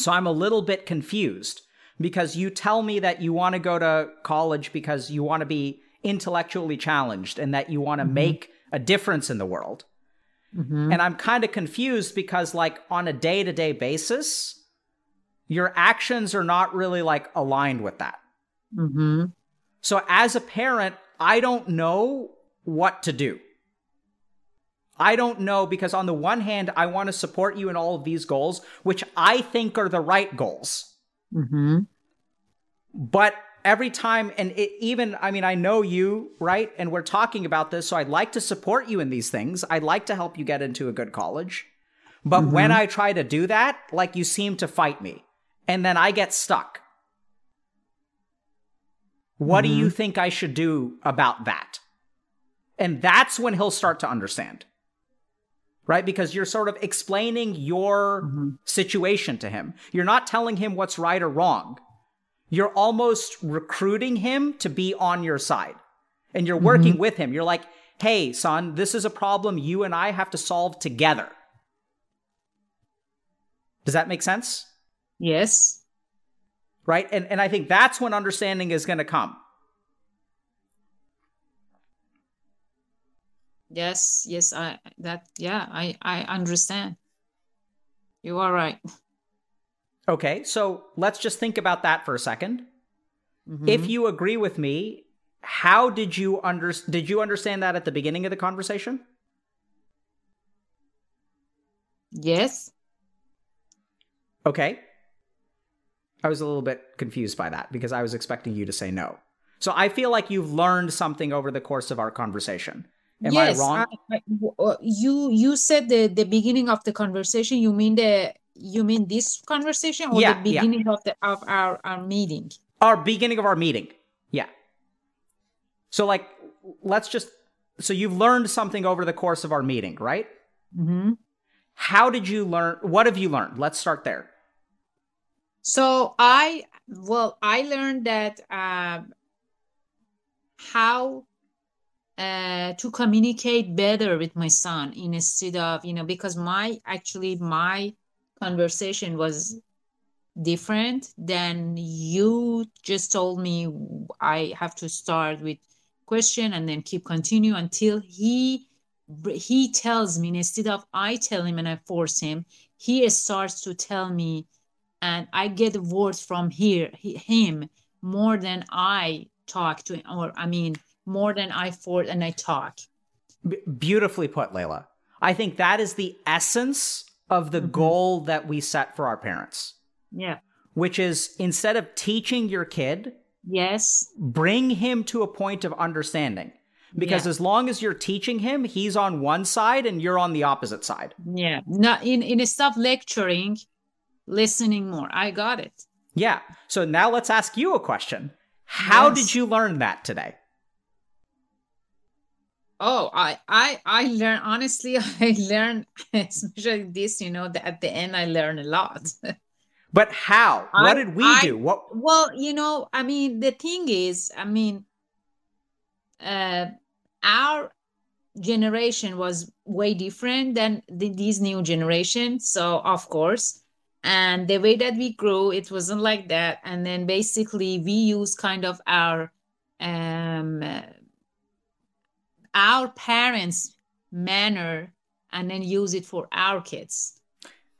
so I'm a little bit confused because you tell me that you want to go to college because you want to be intellectually challenged and that you want to mm-hmm. make a difference in the world. Mm-hmm. And I'm kind of confused because, like, on a day to day basis, your actions are not really like aligned with that. Mm-hmm. So as a parent, I don't know what to do. I don't know because on the one hand, I want to support you in all of these goals, which I think are the right goals. Mm-hmm. But every time, and it, even, I mean, I know you, right? And we're talking about this, so I'd like to support you in these things. I'd like to help you get into a good college. But Mm-hmm. when I try to do that, like you seem to fight me, and then I get stuck. What do Mm-hmm. you think I should do about that? And that's when he'll start to understand. Right? Because you're sort of explaining your Mhm. situation to him. You're not telling him what's right or wrong. You're almost recruiting him to be on your side. And you're working with him. You're like, hey, son, this is a problem you and I have to solve together. Does that make sense? Yes. Right? And, and I think that's when understanding is going to come. Yes. Yes. I that yeah. I I understand. You are right. Okay, so let's just think about that for a 2nd Mhm. If you agree with me, how did you under did you understand that at the beginning of the conversation? yes. Okay. I was a little bit confused by that because I was expecting you to say no. So I feel like you've learned something over the course of our conversation. Am yes, I wrong? I- uh, you you said the the beginning of the conversation. You mean the you mean this conversation or Yeah, the yeah. beginning of the of our our meeting? our beginning of our meeting. Yeah. So like let's just so you've learned something over the course of our meeting, right? Mm-hmm. How did you learn what have you learned? Let's start there. So I well I learned that um, how uh, to communicate better with my son instead of you know because my actually my conversation was different than you just told me I have to start with question and then keep continue until he he tells me instead of I tell him and I force him he starts to tell me and I get words from here he, him more than I talk to him, or I mean more than I force and I taught. B- beautifully put, Leila. I think that is the essence of the Mhm. goal that we set for our parents, Yeah. which is instead of teaching your kid, Yes. bring him to a point of understanding. Because Yeah. as long as you're teaching him, he's on one side and you're on the opposite side. Yeah. Not in in stop lecturing, listening more. I got it. Yeah. So now let's ask you a question. How Yes. did you learn that today? Oh, I I I learn honestly. I learn especially this. You know, that at the end I learn a lot. But how? I- what did we I- do? What Well, you know, I mean, the thing is, I mean, uh, our generation was way different than the, these new generations. So, of course, and the way that we grew, it wasn't like that. And then basically, we use kind of our um uh, our parents' manner and then use it for our kids,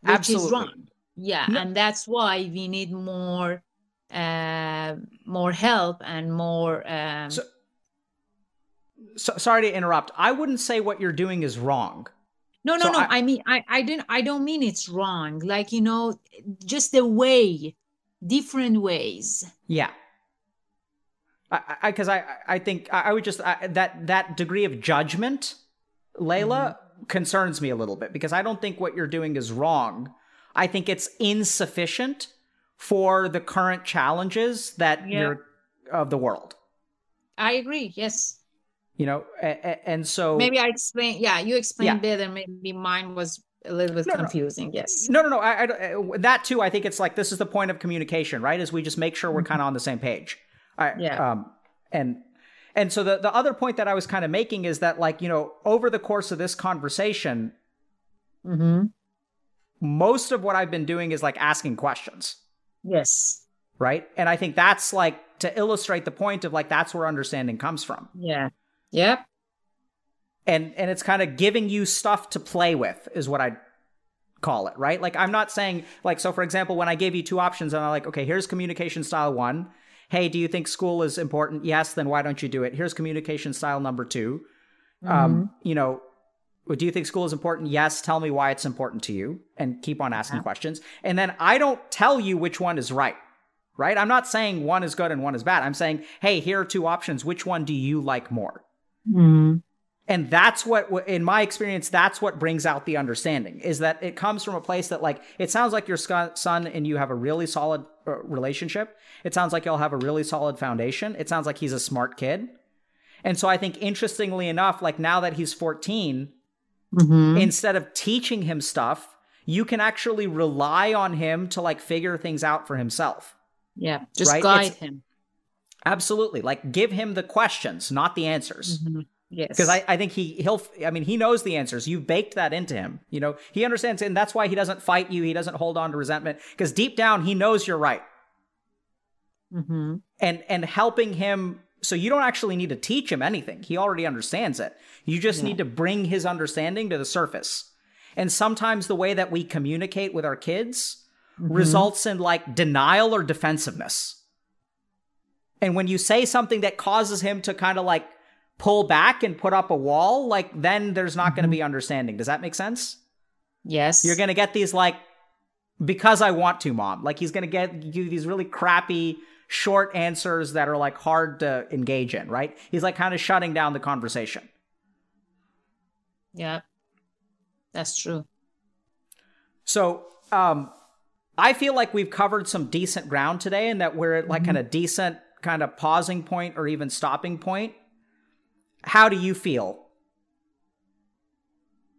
which Absolutely. is wrong. Yeah, No- and that's why we need more uh, more help and more um, So- so, sorry to interrupt. I wouldn't say what you're doing is wrong. no no so no I- I, mean I, I didn't I don't mean it's wrong like you know just the way different ways Yeah. I because I, I I think I, I would just I, that that degree of judgment, Leila, concerns me a little bit because I don't think what you're doing is wrong. I think it's insufficient for the current challenges that Yeah. you're of the world. I agree yes You know, and so maybe I explain yeah you explained Yeah. better maybe mine was a little bit No, no. confusing yes No, no, no. I, I that too. I think it's like this is the point of communication, right? Is we just make sure we're Mhm. kind of on the same page. I, Yeah. Um, and and so the the other point that I was kind of making is that like you know over the course of this conversation, mm-hmm. most of what I've been doing is like asking questions, yes right? And I think that's like to illustrate the point of like that's where understanding comes from, yeah yep and and it's kind of giving you stuff to play with is what I call it, right? Like I'm not saying like so for example, when I gave you two options and I'm like, okay, here's communication style 1. Hey, do you think school is important? Yes, then why don't you do it? Here's communication style number 2. Mm-hmm. Um, you know, do you think school is important? Yes, tell me why it's important to you and keep on asking Yeah. questions. And then I don't tell you which one is right. Right? I'm not saying one is good and one is bad. I'm saying, "Hey, here are two options. Which one do you like more?" Mhm. And that's what in my experience that's what brings out the understanding is that it comes from a place that like it sounds like your son and you have a really solid uh, relationship it sounds like you'll have a really solid foundation it sounds like he's a smart kid and so i think interestingly enough like now that he's 14 Mhm. instead of teaching him stuff you can actually rely on him to like figure things out for himself Yeah, just Right? guide It's- him. absolutely like give him the questions not the answers Mhm. Yes. because I, I think he he'll i mean he knows the answers you've baked that into him you know he understands and that's why he doesn't fight you he doesn't hold on to resentment because deep down he knows you're right Mhm. and and helping him so you don't actually need to teach him anything he already understands it you just Yeah. need to bring his understanding to the surface and sometimes the way that we communicate with our kids Mhm. results in like denial or defensiveness. And when you say something that causes him to kind of like pull back and put up a wall, like then there's not going to be understanding. Does that make sense? Yes. You're going to get these like because I want to, mom. Like he's going to get you these really crappy short answers that are like hard to engage in, right? He's like kind of shutting down the conversation. Yeah. That's true. So, um, I feel like we've covered some decent ground today and that we're at like Mhm. at a decent kind of pausing point or even stopping point. How do you feel?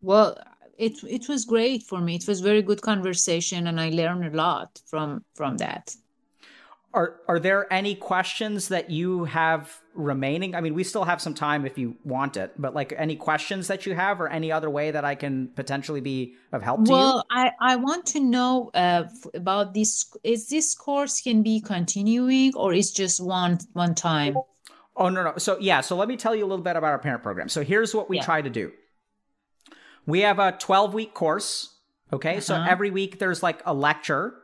Well, it it was great for me. It was very good conversation, and I learned a lot from from that. Are are there any questions that you have remaining? I mean, we still have some time if you want it, but like any questions that you have or any other way that I can potentially be of help to you? Well, I I want to know uh, about this. Is this course can be continuing, or is just one one time? Oh no no. So yeah, so let me tell you a little bit about our parent program. So here's what we Yeah. try to do. We have a 12 week course. Okay, so Uh-huh. every week there's like a lecture.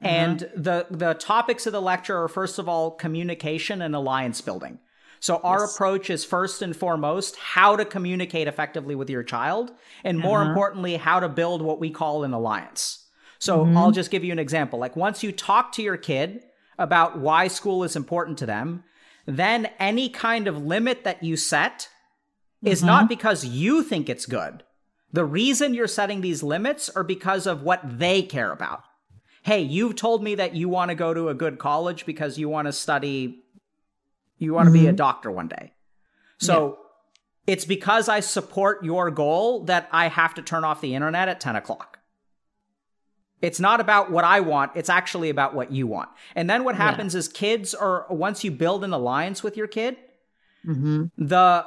And the the topics of the lecture are first of all communication and alliance building. So our Yes. approach is first and foremost how to communicate effectively with your child and more Uh-huh. importantly how to build what we call an alliance. So Mhm. I'll just give you an example. Like once you talk to your kid about why school is important to them, then any kind of limit that you set is Mhm. not because you think it's good. The reason you're setting these limits are because of what they care about. Hey, you've told me that you want to go to a good college because you want to study, you want to be a Mhm. doctor one day. So it's because I support your goal that I have to turn off the internet at 10 o'clock. It's not about what I want, it's actually about what you want. And then what Yeah. happens is kids are, once you build an alliance with your kid, Mhm. the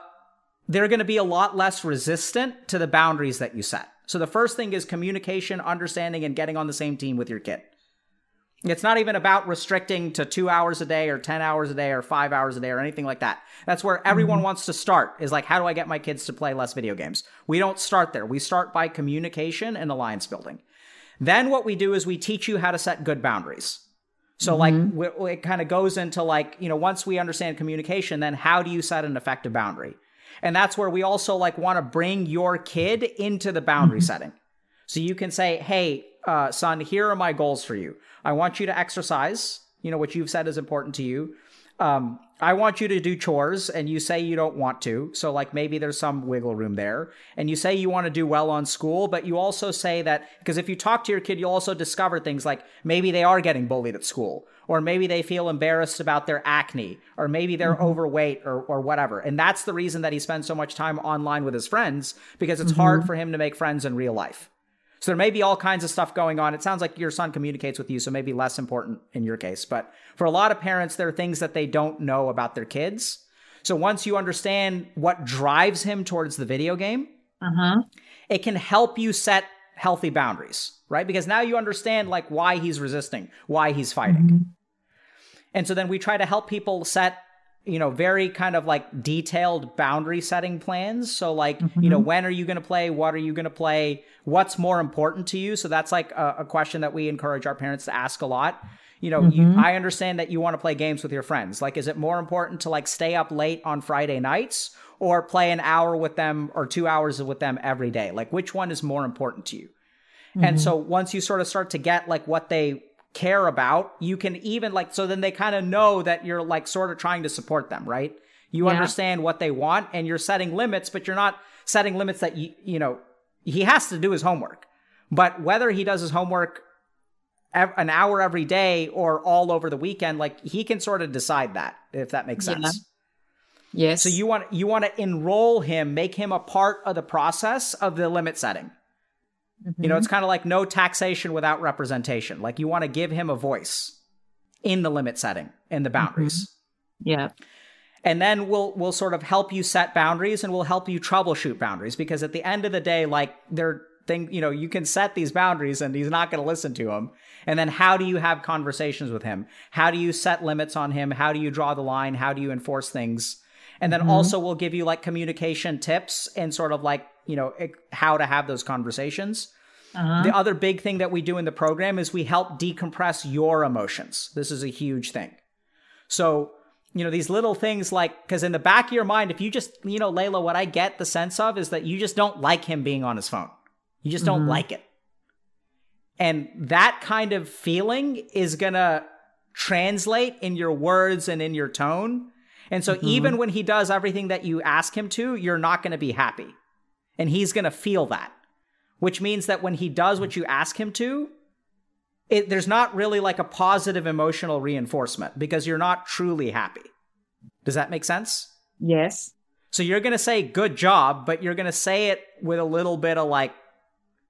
they're going to be a lot less resistant to the boundaries that you set. So the first thing is communication, understanding, and getting on the same team with your kid. It's not even about restricting to two hours a day or 10 hours a day or five hours a day or anything like that. That's where everyone wants to start is like, how do I get my kids to play less video games? We don't start there. We start by communication and alliance building. Then what we do is we teach you how to set good boundaries. So like w- it kind of goes into like, you know, once we understand communication, then how do you set an effective boundary? And that's where we also like want to bring your kid into the boundary setting. So you can say, "Hey, uh, son, here are my goals for you. I want you to exercise. You know what you've said is important to you. Um, I want you to do chores, and you say you don't want to. So like maybe there's some wiggle room there. And you say you want to do well on school, but you also say that because if you talk to your kid, you'll also discover things like maybe they are getting bullied at school, or maybe they feel embarrassed about their acne, or maybe they're overweight, or or whatever. And that's the reason that he spends so much time online with his friends because it's hard for him to make friends in real life. So there may be all kinds of stuff going on. It sounds like your son communicates with you, so maybe less important in your case. But for a lot of parents, there are things that they don't know about their kids. So once you understand what drives him towards the video game, Uh-huh. it can help you set healthy boundaries, right? Because now you understand like why he's resisting, why he's fighting. Mhm. And so then we try to help people set you know very kind of like detailed boundary setting plans. So like mm-hmm. you know when are you going to play? What are you going to play? What's more important to you? So that's like a, a, question that we encourage our parents to ask a lot. You know mm-hmm. you, i understand that you want to play games with your friends. Like is it more important to like stay up late on friday nights or play an hour with them or two hours with them every day? Like which one is more important to you? Mm-hmm. and so once you sort of start to get like what they care about, you can even like, so then they kind of know that you're like sort of trying to support them, right? You yeah. understand what they want and you're setting limits, but you're not setting limits that you, you know, he has to do his homework. But whether he does his homework an hour every day or all over the weekend, like he can sort of decide that, if that makes sense. Yeah. Yes. So you want you want to enroll him, make him a part of the process of the limit setting. Mm-hmm. You know, it's mm-hmm. kind of like no taxation without representation. Like you want to give him a voice in the limit setting in the boundaries. Mm-hmm. Yeah. And then we'll we'll sort of help you set boundaries and we'll help you troubleshoot boundaries because at the end of the day, like they're thing, you know, you can set these boundaries and he's not going to listen to them. And then how do you have conversations with him? How do you set limits on him? How do you draw the line? How do you enforce things? And then mm-hmm. also we'll give you like communication tips and sort of like you know how to have those conversations. Uh-huh. the other big thing that we do in the program is we help decompress your emotions. This is a huge thing. So you know these little things like because in the back of your mind if you just you know leila what i get the sense of is that you just don't like him being on his phone. You just don't mm-hmm. like it. And that kind of feeling is gonna translate in your words and in your tone. And so mm-hmm. even when he does everything that you ask him to you're not going to be happy and he's going to feel that, which means that when he does what you ask him to, it, there's not really like a positive emotional reinforcement because you're not truly happy. Does that make sense? Yes. So you're going to say good job, but you're going to say it with a little bit of like,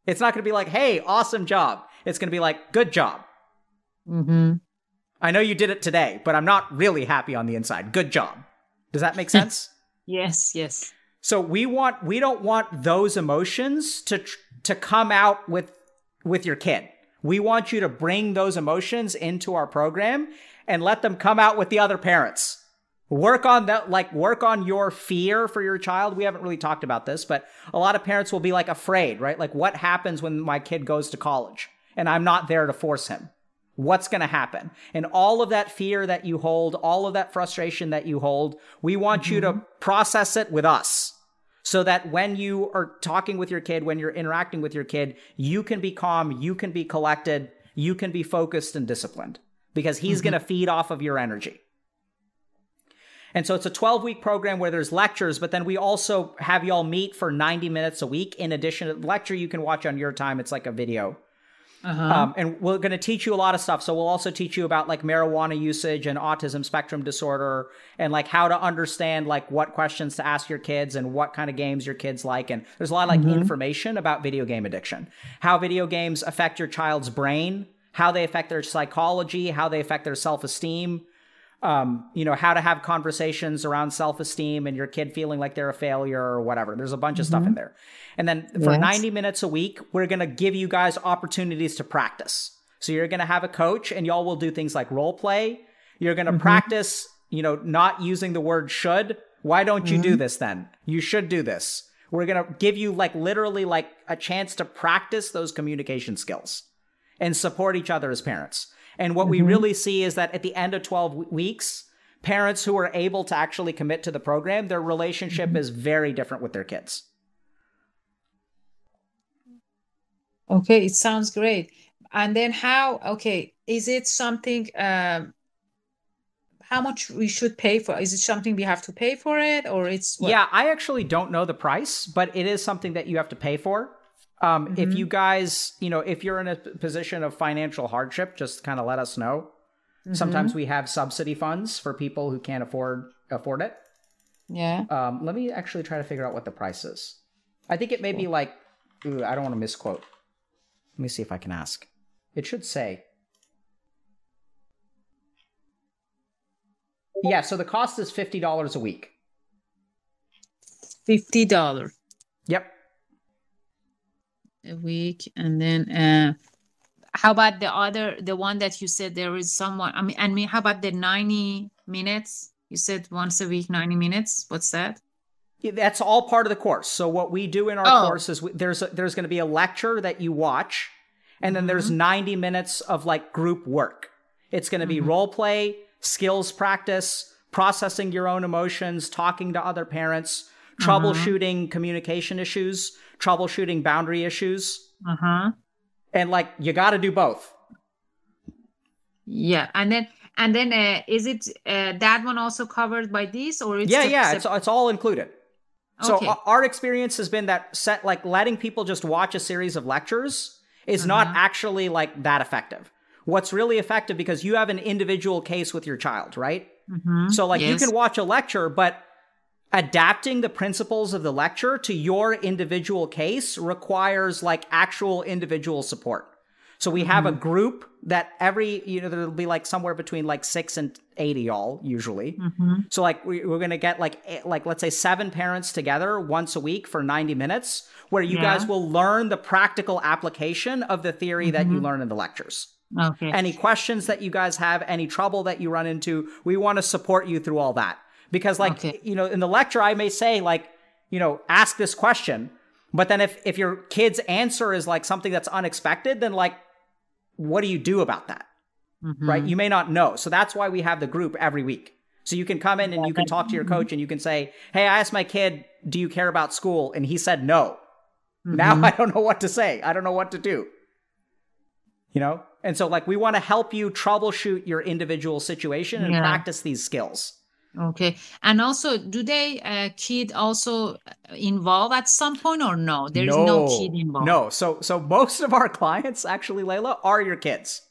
it's not going to be like, hey, awesome job. It's going to be like, good job. Mm-hmm. I know you did it today, but I'm not really happy on the inside. Good job. Does that make sense? yes, yes. So we want we don't want those emotions to to come out with with your kid. We want you to bring those emotions into our program and let them come out with the other parents. Work on that like work on your fear for your child. We haven't really talked about this, but a lot of parents will be like afraid, right? Like what happens when my kid goes to college and I'm not there to force him? What's going to happen? And all of that fear that you hold, all of that frustration that you hold, we want mm-hmm. you to process it with us so that when you are talking with your kid, when you're interacting with your kid, you can be calm, you can be collected, you can be focused and disciplined because he's mm-hmm. going to feed off of your energy. And so it's a 12 week program where there's lectures, but then we also have y'all meet for 90 minutes a week. In addition to the lecture, you can watch on your time. It's like a video. Uh-huh. Um, and we're going to teach you a lot of stuff. So we'll also teach you about like marijuana usage and autism spectrum disorder and like how to understand like what questions to ask your kids and what kind of games your kids like. And there's a lot of like mm-hmm. information about video game addiction, how video games affect your child's brain, how they affect their psychology, how they affect their self esteem, um, you know, how to have conversations around self esteem and your kid feeling like they're a failure or whatever. There's a bunch mm-hmm. of stuff in mm-hmm. there. And then for yes. 90 minutes a week, we're going to give you guys opportunities to practice. So you're going to have a coach and y'all will do things like role play. You're going to mm-hmm. practice, you know, not using the word should. Why don't you mm-hmm. do this then? You should do this. We're going to give you like literally like a chance to practice those communication skills and support each other as parents. And what mm-hmm. we really see is that at the end of 12 weeks, parents who are able to actually commit to the program, their relationship mm-hmm. is very different with their kids. Okay, it sounds great. And then how, okay, is it something, um, how much we should pay for? Is it something we have to pay for it or it's? What? Yeah, I actually don't know the price, but it is something that you have to pay for. Um, mm-hmm. If you guys, you know, if you're in a position of financial hardship, just kind of let us know. Mm-hmm. Sometimes we have subsidy funds for people who can't afford afford it. Yeah. Um, let me actually try to figure out what the price is. I think it may be like, ooh, I don't want to misquote. Let me see if I can ask. It should say. Yeah, so the cost is fifty dollars a week. Fifty dollars. Yep a week and then uh how about the other the one that you said there is someone i mean i mean how about the 90 minutes You said once a week, 90 minutes. What's that? That's all part of the course. So what we do in our oh. course is we, there's a, there's going to be a lecture that you watch, and then mm-hmm. there's 90 minutes of like group work. It's going to be mm-hmm. role play, skills practice, processing your own emotions, talking to other parents, mm-hmm. troubleshooting communication issues, troubleshooting boundary issues. Uh-huh. And like you got to do both. Yeah, and then and then uh, is it uh, that one also covered by this or it's yeah yeah it's, it's all included. Okay. So our experience has been that set like letting people just watch a series of lectures is uh-huh. not actually like that effective. What's really effective because you have an individual case with your child, right? Mm-hmm. So like yes. you can watch a lecture, but adapting the principles of the lecture to your individual case requires like actual individual support. So we have mm-hmm. a group that every, you know, there'll be like somewhere between like six and 80 all usually. Mm-hmm. So like we, are going to get like, like let's say seven parents together once a week for 90 minutes where you yeah. guys will learn the practical application of the theory mm-hmm. that you mm-hmm. learn in the lectures. Okay. Any questions that you guys have, any trouble that you run into, we want to support you through all that. Because like, okay. you know, in the lecture, I may say like, you know, ask this question. But then if, if your kid's answer is like something that's unexpected, then like what do you do about that? Mm-hmm. Right? You may not know. So that's why we have the group every week. So you can come in and you can talk to your coach and you can say, Hey, I asked my kid, do you care about school? And he said no. Mm-hmm. Now I don't know what to say. I don't know what to do. You know? And so, like, we want to help you troubleshoot your individual situation and yeah. practice these skills. Okay. And also, do they uh, kid also involve at some point or no? There's no, no kid involved. No. So so most of our clients actually, Leila, are your kids.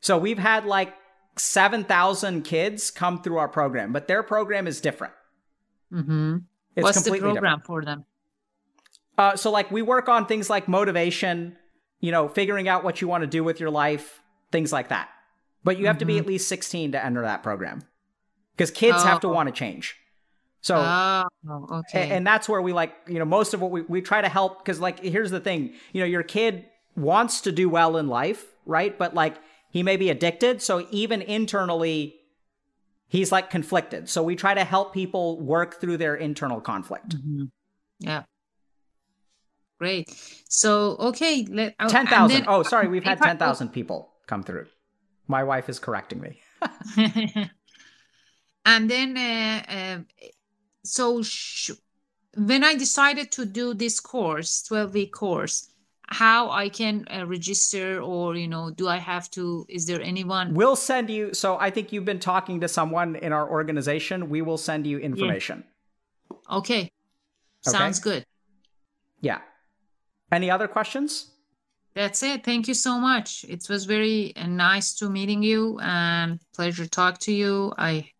So we've had like 7,000 kids come through our program, but their program is different. Mm-hmm. What's the program different. for them? Uh, so like we work on things like motivation, you know, figuring out what you want to do with your life, things like that. But you have mm-hmm. to be mm-hmm. at least 16 to enter that program because kids oh. have to oh. want to change. So, oh, okay. And, and that's where we like, you know, most of what we, we try to help because, like, here's the thing you know, your kid wants to do well in life, right? But, like, he may be addicted. So, even internally, he's like conflicted. So, we try to help people work through their internal conflict. Mm-hmm. Yeah. Great. So, okay. Let, 10,000. Oh, sorry. We've had 10,000 people come through. My wife is correcting me. and then uh, uh, so sh- when i decided to do this course 12 week course how i can uh, register or you know do i have to is there anyone? We'll send you so i think you've been talking to someone in our organization. We will send you information. Yeah. okay? Sounds okay? good. Yeah. Any other questions? That's it. Thank you so much. It was very uh, nice to meeting you and pleasure talk to you. I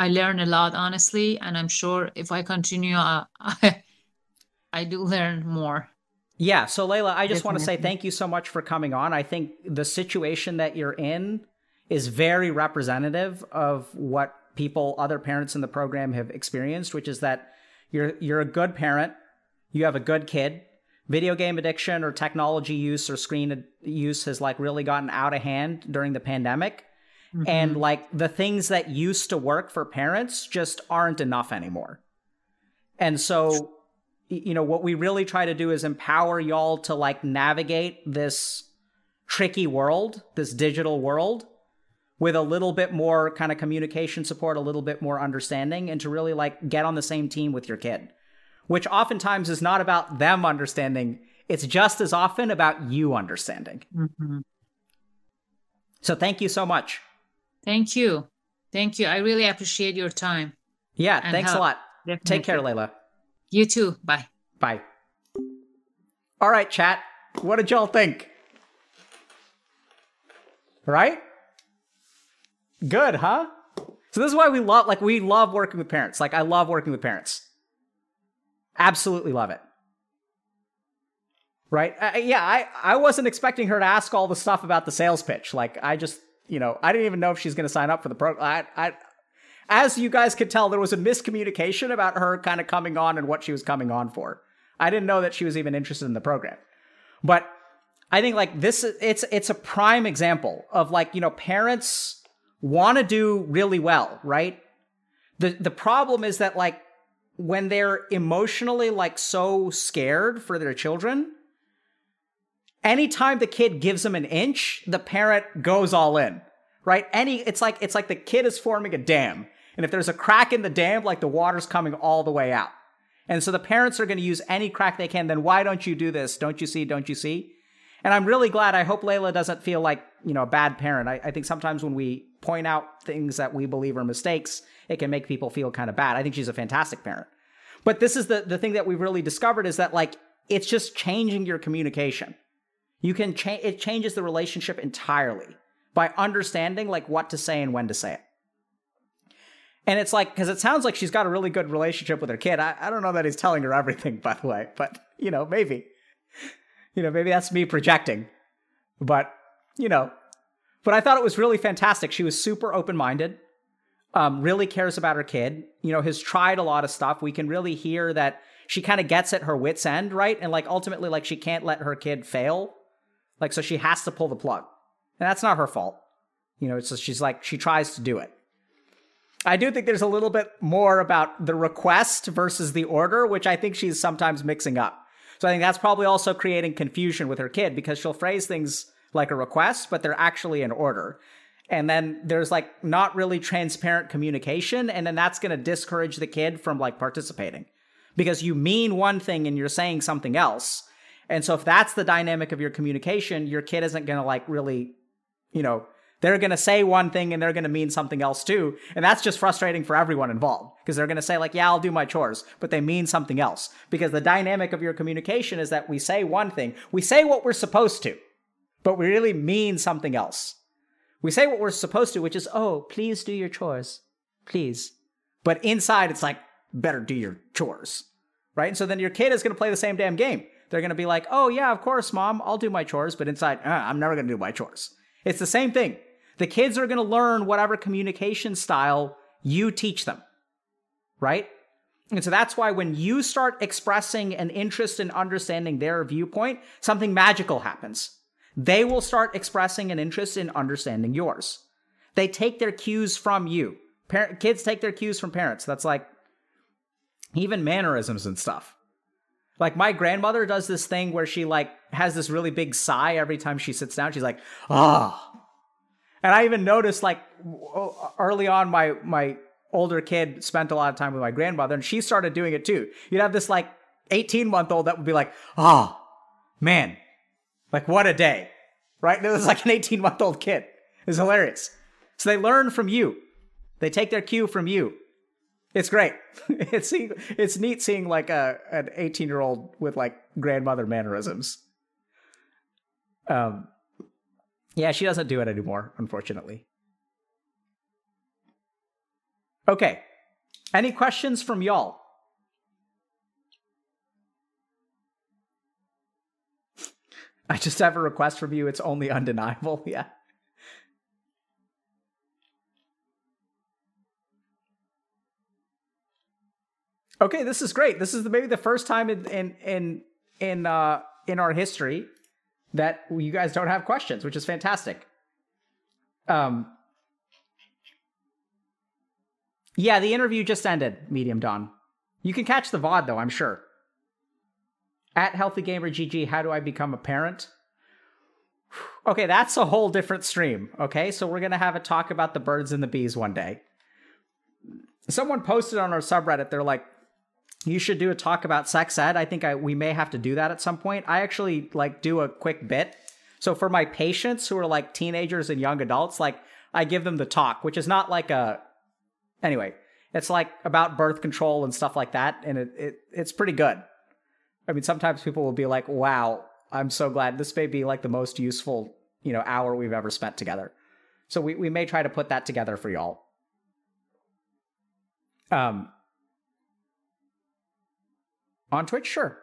I learn a lot, honestly, and I'm sure if I continue, uh, I, I do learn more. Yeah. So, Leila, I just want to say thank you so much for coming on. I think the situation that you're in is very representative of what people, other parents in the program have experienced, which is that you're you're a good parent, you have a good kid. Video game addiction or technology use or screen use has like really gotten out of hand during the pandemic. Mm-hmm. And like the things that used to work for parents just aren't enough anymore. And so, you know, what we really try to do is empower y'all to like navigate this tricky world, this digital world with a little bit more kind of communication support, a little bit more understanding, and to really like get on the same team with your kid, which oftentimes is not about them understanding. It's just as often about you understanding. Mm-hmm. So thank you so much. Thank you. Thank you. I really appreciate your time. Yeah, thanks help. a lot. Definitely. Take care, Leila. You too. Bye. Bye. All right, chat. What did y'all think? Right? Good, huh? So this is why we love like we love working with parents. Like I love working with parents. Absolutely love it. Right? Uh, yeah, I I wasn't expecting her to ask all the stuff about the sales pitch. Like I just you know, I didn't even know if she's going to sign up for the program. I, I, as you guys could tell, there was a miscommunication about her kind of coming on and what she was coming on for. I didn't know that she was even interested in the program. But I think like this, it's it's a prime example of like you know parents want to do really well, right? the the problem is that like when they're emotionally like so scared for their children, anytime the kid gives them an inch, the parent goes all in. Right? Any it's like it's like the kid is forming a dam. And if there's a crack in the dam, like the water's coming all the way out. And so the parents are going to use any crack they can. Then why don't you do this? Don't you see? Don't you see? And I'm really glad. I hope Leila doesn't feel like, you know, a bad parent. I, I think sometimes when we point out things that we believe are mistakes, it can make people feel kind of bad. I think she's a fantastic parent. But this is the, the thing that we've really discovered is that like it's just changing your communication. You can change it changes the relationship entirely by understanding like what to say and when to say it. And it's like, because it sounds like she's got a really good relationship with her kid. I, I don't know that he's telling her everything, by the way, but you know, maybe. You know, maybe that's me projecting. But, you know, but I thought it was really fantastic. She was super open minded, um, really cares about her kid, you know, has tried a lot of stuff. We can really hear that she kind of gets at her wits' end, right? And like ultimately, like she can't let her kid fail. Like, so she has to pull the plug. And that's not her fault. You know, so she's like, she tries to do it. I do think there's a little bit more about the request versus the order, which I think she's sometimes mixing up. So I think that's probably also creating confusion with her kid because she'll phrase things like a request, but they're actually an order. And then there's like not really transparent communication. And then that's going to discourage the kid from like participating because you mean one thing and you're saying something else. And so if that's the dynamic of your communication, your kid isn't going to like really, you know, they're going to say one thing and they're going to mean something else too. And that's just frustrating for everyone involved because they're going to say, like, yeah, I'll do my chores, but they mean something else. Because the dynamic of your communication is that we say one thing, we say what we're supposed to, but we really mean something else. We say what we're supposed to, which is, oh, please do your chores. Please. But inside, it's like, better do your chores. Right? And so then your kid is going to play the same damn game. They're going to be like, oh, yeah, of course, mom, I'll do my chores. But inside, uh, I'm never going to do my chores. It's the same thing. The kids are going to learn whatever communication style you teach them, right? And so that's why when you start expressing an interest in understanding their viewpoint, something magical happens. They will start expressing an interest in understanding yours. They take their cues from you. Par- kids take their cues from parents. That's like even mannerisms and stuff. Like my grandmother does this thing where she like has this really big sigh every time she sits down. She's like, ah. Oh. And I even noticed like early on, my my older kid spent a lot of time with my grandmother, and she started doing it too. You'd have this like 18 month old that would be like, oh man, like what a day, right? And it was like an 18 month old kid. It's hilarious. So they learn from you. They take their cue from you. It's great. It's it's neat seeing like a an 18 year old with like grandmother mannerisms. Um, yeah, she doesn't do it anymore, unfortunately. Okay. Any questions from y'all? I just have a request from you. It's only undeniable. Yeah. Okay, this is great. This is maybe the first time in in in in uh in our history that you guys don't have questions, which is fantastic. Um, yeah, the interview just ended, Medium Dawn. You can catch the VOD though, I'm sure. At Healthy Gamer GG, how do I become a parent? Okay, that's a whole different stream. Okay, so we're gonna have a talk about the birds and the bees one day. Someone posted on our subreddit, they're like, you should do a talk about sex ed. I think I we may have to do that at some point. I actually like do a quick bit. So for my patients who are like teenagers and young adults, like I give them the talk, which is not like a anyway, it's like about birth control and stuff like that and it, it it's pretty good. I mean, sometimes people will be like, "Wow, I'm so glad this may be like the most useful, you know, hour we've ever spent together." So we we may try to put that together for y'all. Um on Twitch, sure.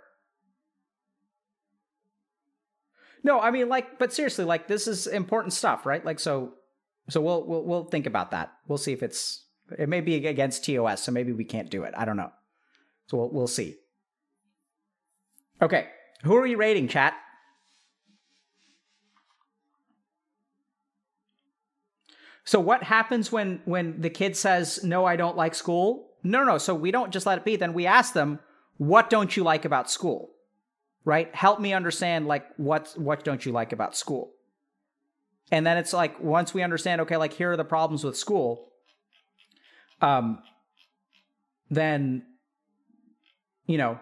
No, I mean like but seriously, like this is important stuff, right? Like so so we'll we'll we'll think about that. We'll see if it's it may be against TOS, so maybe we can't do it. I don't know. So we'll we'll see. Okay. Who are we raiding, chat? So what happens when when the kid says no, I don't like school? No, no. So we don't just let it be. Then we ask them, what don't you like about school? Right? Help me understand like what what don't you like about school? And then it's like once we understand, okay, like here are the problems with school. Um, then you know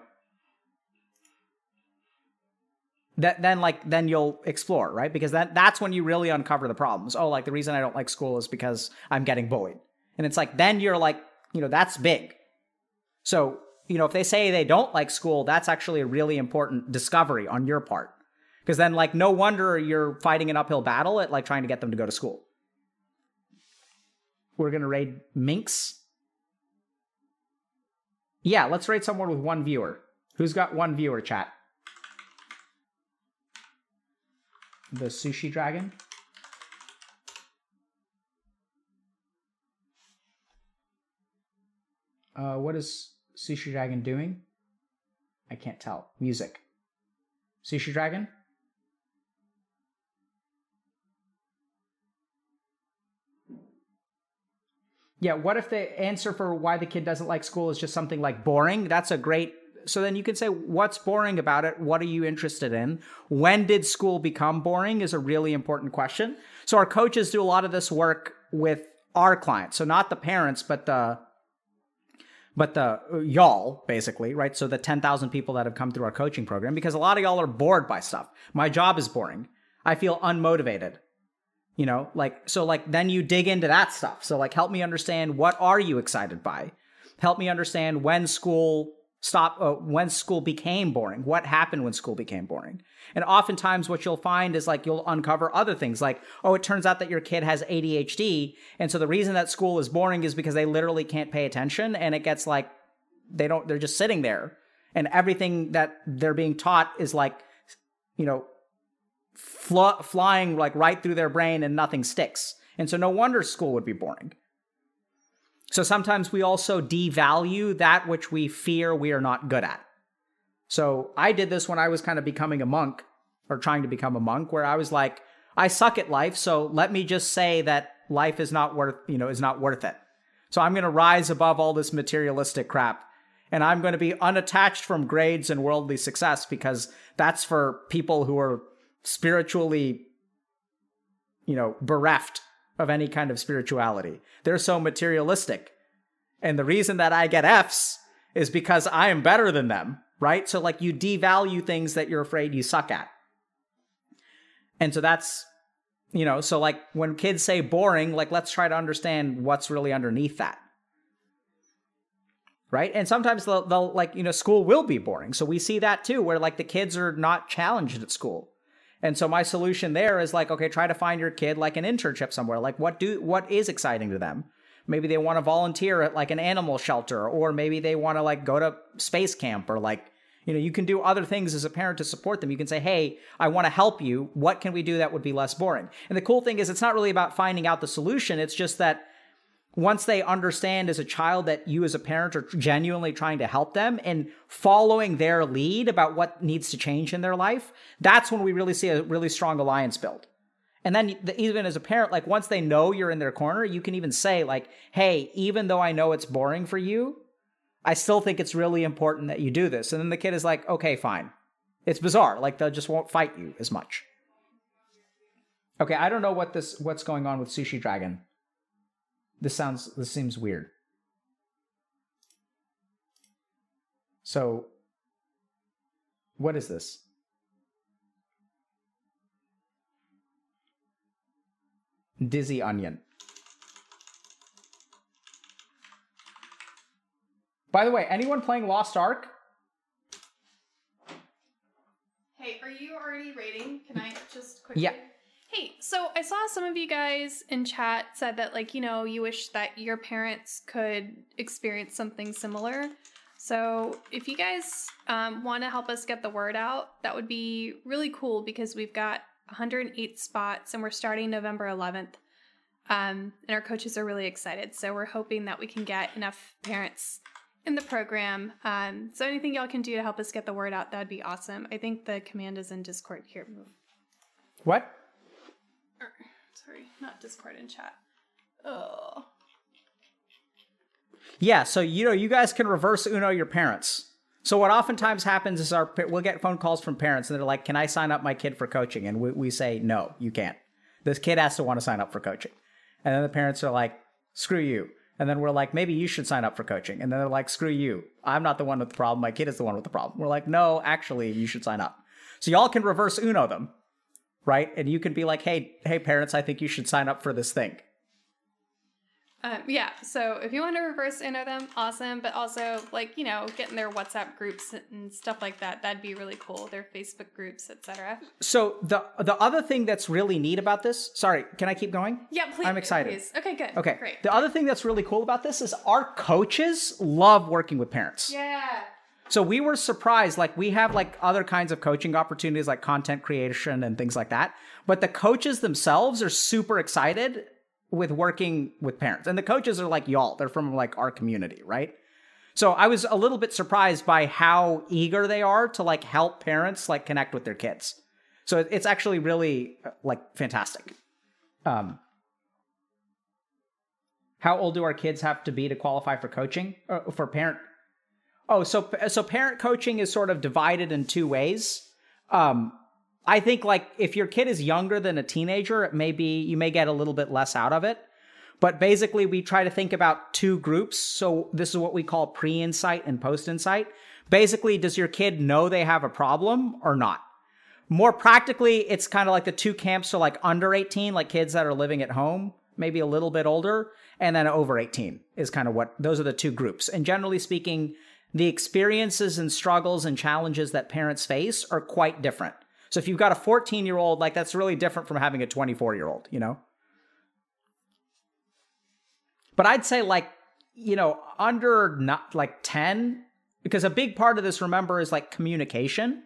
that then like then you'll explore right because that that's when you really uncover the problems oh like the reason i don't like school is because i'm getting bullied and it's like then you're like you know that's big so you know if they say they don't like school that's actually a really important discovery on your part. Because then like no wonder you're fighting an uphill battle at like trying to get them to go to school. We're gonna raid minx? Yeah let's raid someone with one viewer. Who's got one viewer chat? The sushi dragon. Uh, what is Sushi Dragon doing? I can't tell. Music. Sushi Dragon? Yeah, what if the answer for why the kid doesn't like school is just something like boring? That's a great so then you can say what's boring about it what are you interested in when did school become boring is a really important question so our coaches do a lot of this work with our clients so not the parents but the but the uh, y'all basically right? So the 10,000 people that have come through our coaching program because a lot of y'all are bored by stuff. My job is boring. I feel unmotivated. You know like so like then you dig into that stuff. So like help me understand what are you excited by? Help me understand when school stop uh, when school became boring what happened when school became boring. And oftentimes what you'll find is like you'll uncover other things like oh it turns out that your kid has adhd and so the reason that school is boring is because they literally can't pay attention and it gets like they don't they're just sitting there. And everything that they're being taught is like you know fl- flying like right through their brain and nothing sticks. And so no wonder school would be boring so sometimes we also devalue that which we fear we are not good at. So I did this when I was kind of becoming a monk or trying to become a monk, where I was like, I suck at life, so let me just say that life is not worth, you know, is not worth it. So I'm going to rise above all this materialistic crap and I'm going to be unattached from grades and worldly success because that's for people who are spiritually, you know, bereft of any kind of spirituality. They're so materialistic. And the reason that I get F's is because I am better than them, right? So, like, you devalue things that you're afraid you suck at. And so that's, you know, so like when kids say boring, like, let's try to understand what's really underneath that. Right. And sometimes they'll, they'll, like, you know, school will be boring. So we see that too, where like the kids are not challenged at school. And so my solution there is like, okay, try to find your kid like an internship somewhere. Like what do what is exciting to them? Maybe they want to volunteer at like an animal shelter, or maybe they want to like go to space camp or like you know, you can do other things as a parent to support them. You can say, hey, I want to help you. What can we do that would be less boring? And the cool thing is, it's not really about finding out the solution. It's just that once they understand as a child that you as a parent are genuinely trying to help them and following their lead about what needs to change in their life, that's when we really see a really strong alliance build. And then even as a parent, like once they know you're in their corner, you can even say like, "Hey, even though I know it's boring for you, I still think it's really important that you do this." And then the kid is like, "Okay, fine." It's bizarre. Like they just won't fight you as much. Okay, I don't know what this what's going on with Sushi Dragon. This sounds this seems weird. So what is this? Dizzy Onion. By the way, anyone playing Lost Ark? Hey, are you already raiding? Can I just quickly? Yeah. Hey, so I saw some of you guys in chat said that, like, you know, you wish that your parents could experience something similar. So if you guys um, want to help us get the word out, that would be really cool because we've got 108 spots and we're starting November 11th. Um, and our coaches are really excited. So we're hoping that we can get enough parents in the program. Um, so anything y'all can do to help us get the word out, that'd be awesome. I think the command is in Discord here. What? Sorry, not Discord in chat. Oh. Yeah, so you know, you guys can reverse Uno your parents. So what oftentimes happens is our we'll get phone calls from parents and they're like, "Can I sign up my kid for coaching?" And we, we say, "No, you can't. This kid has to want to sign up for coaching." And then the parents are like, "Screw you." And then we're like, "Maybe you should sign up for coaching." And then they're like, "Screw you. I'm not the one with the problem. My kid is the one with the problem." We're like, "No, actually, you should sign up." So y'all can reverse Uno them, right? And you can be like, "Hey, hey parents, I think you should sign up for this thing." Um, yeah, so if you want to reverse Uno them, awesome. But also, like, you know, getting their WhatsApp groups and stuff like that, that'd be really cool. Their Facebook groups, etc. So the the other thing that's really neat about this, sorry, can I keep going? Yeah, please. I'm excited. Please. Okay, good. Okay. great. The other thing that's really cool about this is our coaches love working with parents. yeah. So we were surprised. Like we have like other kinds of coaching opportunities like content creation and things like that. But the coaches themselves are super excited with working with parents. And the coaches are like y'all. They're from like our community, right? So I was a little bit surprised by how eager they are to like help parents like connect with their kids. So it's actually really uh, like fantastic. Um how old do our kids have to be to qualify for coaching uh, for parent Oh, so so parent coaching is sort of divided in two ways. Um, I think like if your kid is younger than a teenager, it may be you may get a little bit less out of it. But basically, we try to think about two groups. So this is what we call pre-insight and post-insight. Basically, does your kid know they have a problem or not? More practically, it's kind of like the two camps are like under 18, like kids that are living at home, maybe a little bit older, and then over 18 is kind of what those are the two groups. And generally speaking, the experiences and struggles and challenges that parents face are quite different. So if you've got a 14 year old, like that's really different from having a 24 year old, you know? But I'd say like, you know, under not like 10, because a big part of this, remember, is like communication.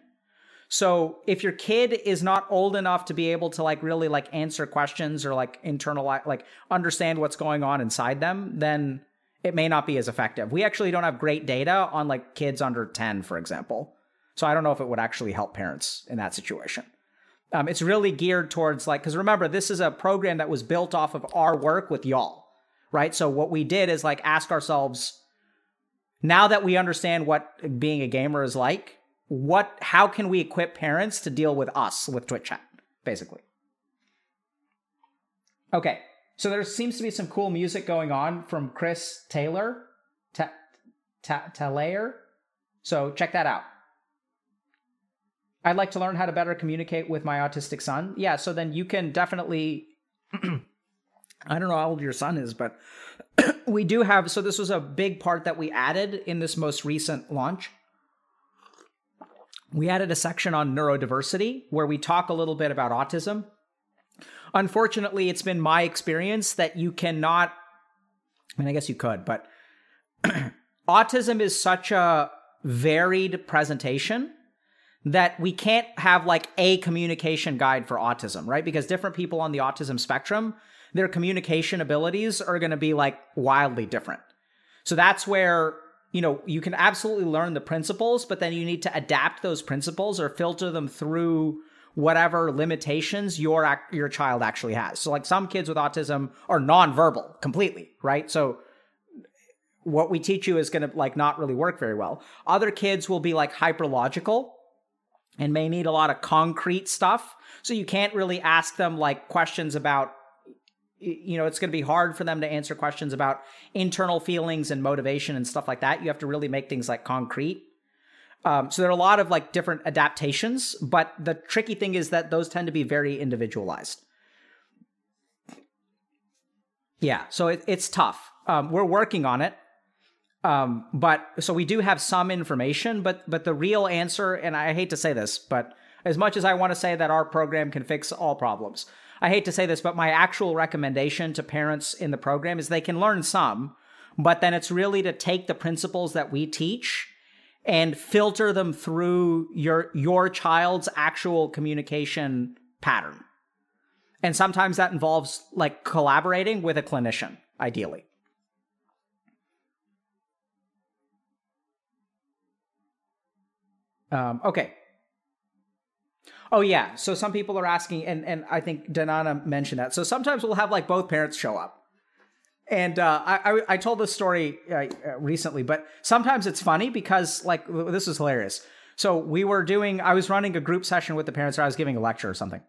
So if your kid is not old enough to be able to like really like answer questions or like internalize, like understand what's going on inside them, then it may not be as effective. We actually don't have great data on like kids under 10, for example. So I don't know if it would actually help parents in that situation. Um, it's really geared towards like, because remember, this is a program that was built off of our work with y'all, right? So what we did is like ask ourselves, now that we understand what being a gamer is like, what, how can we equip parents to deal with us with Twitch chat, basically? Okay, so there seems to be some cool music going on from Chris Taylor, Ta- Ta-. So check that out. I'd like to learn how to better communicate with my autistic son. Yeah, so then you can definitely. I don't know how old your son is, but we do have. So this was a big part that we added in this most recent launch. We added a section on neurodiversity where we talk a little bit about autism. Unfortunately, it's been my experience that you cannot. I mean, I guess you could, but autism is such a varied presentation that we can't have like a communication guide for autism, right? Because different people on the autism spectrum, their communication abilities are going to be like wildly different. So that's where, you know, you can absolutely learn the principles, but then you need to adapt those principles or filter them through whatever limitations your your child actually has. So like some kids with autism are nonverbal completely, right? So what we teach you is going to like not really work very well. Other kids will be like hyperlogical and may need a lot of concrete stuff. So you can't really ask them like questions about you know, it's going to be hard for them to answer questions about internal feelings and motivation and stuff like that. You have to really make things like concrete. Um, so there are a lot of like different adaptations, but the tricky thing is that those tend to be very individualized. Yeah, so it, it's tough. Um, we're working on it. Um, but so we do have some information, but but the real answer, and I hate to say this, but as much as I want to say that our program can fix all problems, I hate to say this, but my actual recommendation to parents in the program is they can learn some, but then it's really to take the principles that we teach and filter them through your your child's actual communication pattern. And sometimes that involves like collaborating with a clinician, ideally. Um, okay. Oh yeah. So some people are asking, and and I think Danana mentioned that. So sometimes we'll have like both parents show up. And uh, I, I, I told this story uh, uh, recently, but sometimes it's funny because like this is hilarious. So we were doing, I was running a group session with the parents, or I was giving a lecture or something,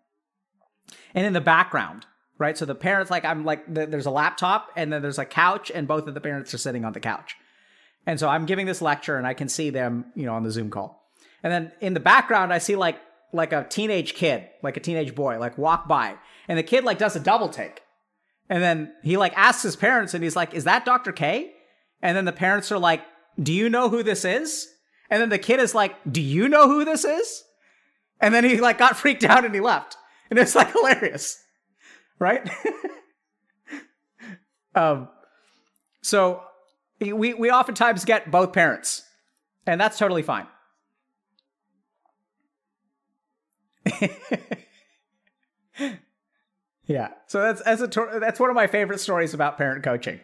and in the background, right? So the parents, like I'm like, there's a laptop, and then there's a couch, and both of the parents are sitting on the couch, and so I'm giving this lecture, and I can see them, you know, on the Zoom call, and then in the background, I see like like a teenage kid, like a teenage boy, like walk by, and the kid like does a double take and then he like asks his parents and he's like, Is that Dr. K? And then the parents are like, Do you know who this is? And then the kid is like, Do you know who this is? And then he like got freaked out and he left. And it's like hilarious. Right? um so we we oftentimes get both parents. And that's totally fine. Yeah. So that's that's a that's one of my favorite stories about parent coaching.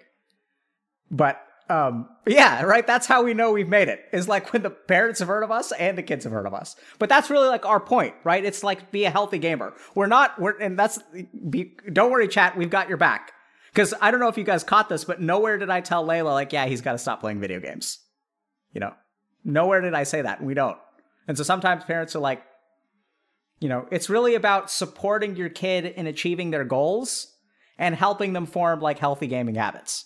But um yeah, right, that's how we know we've made it. Is like when the parents have heard of us and the kids have heard of us. But that's really like our point, right? It's like be a healthy gamer. We're not we're and that's be don't worry chat, we've got your back. Cuz I don't know if you guys caught this, but nowhere did I tell Leila like, yeah, he's got to stop playing video games. You know. Nowhere did I say that. We don't. And so sometimes parents are like, you know, it's really about supporting your kid in achieving their goals and helping them form like healthy gaming habits.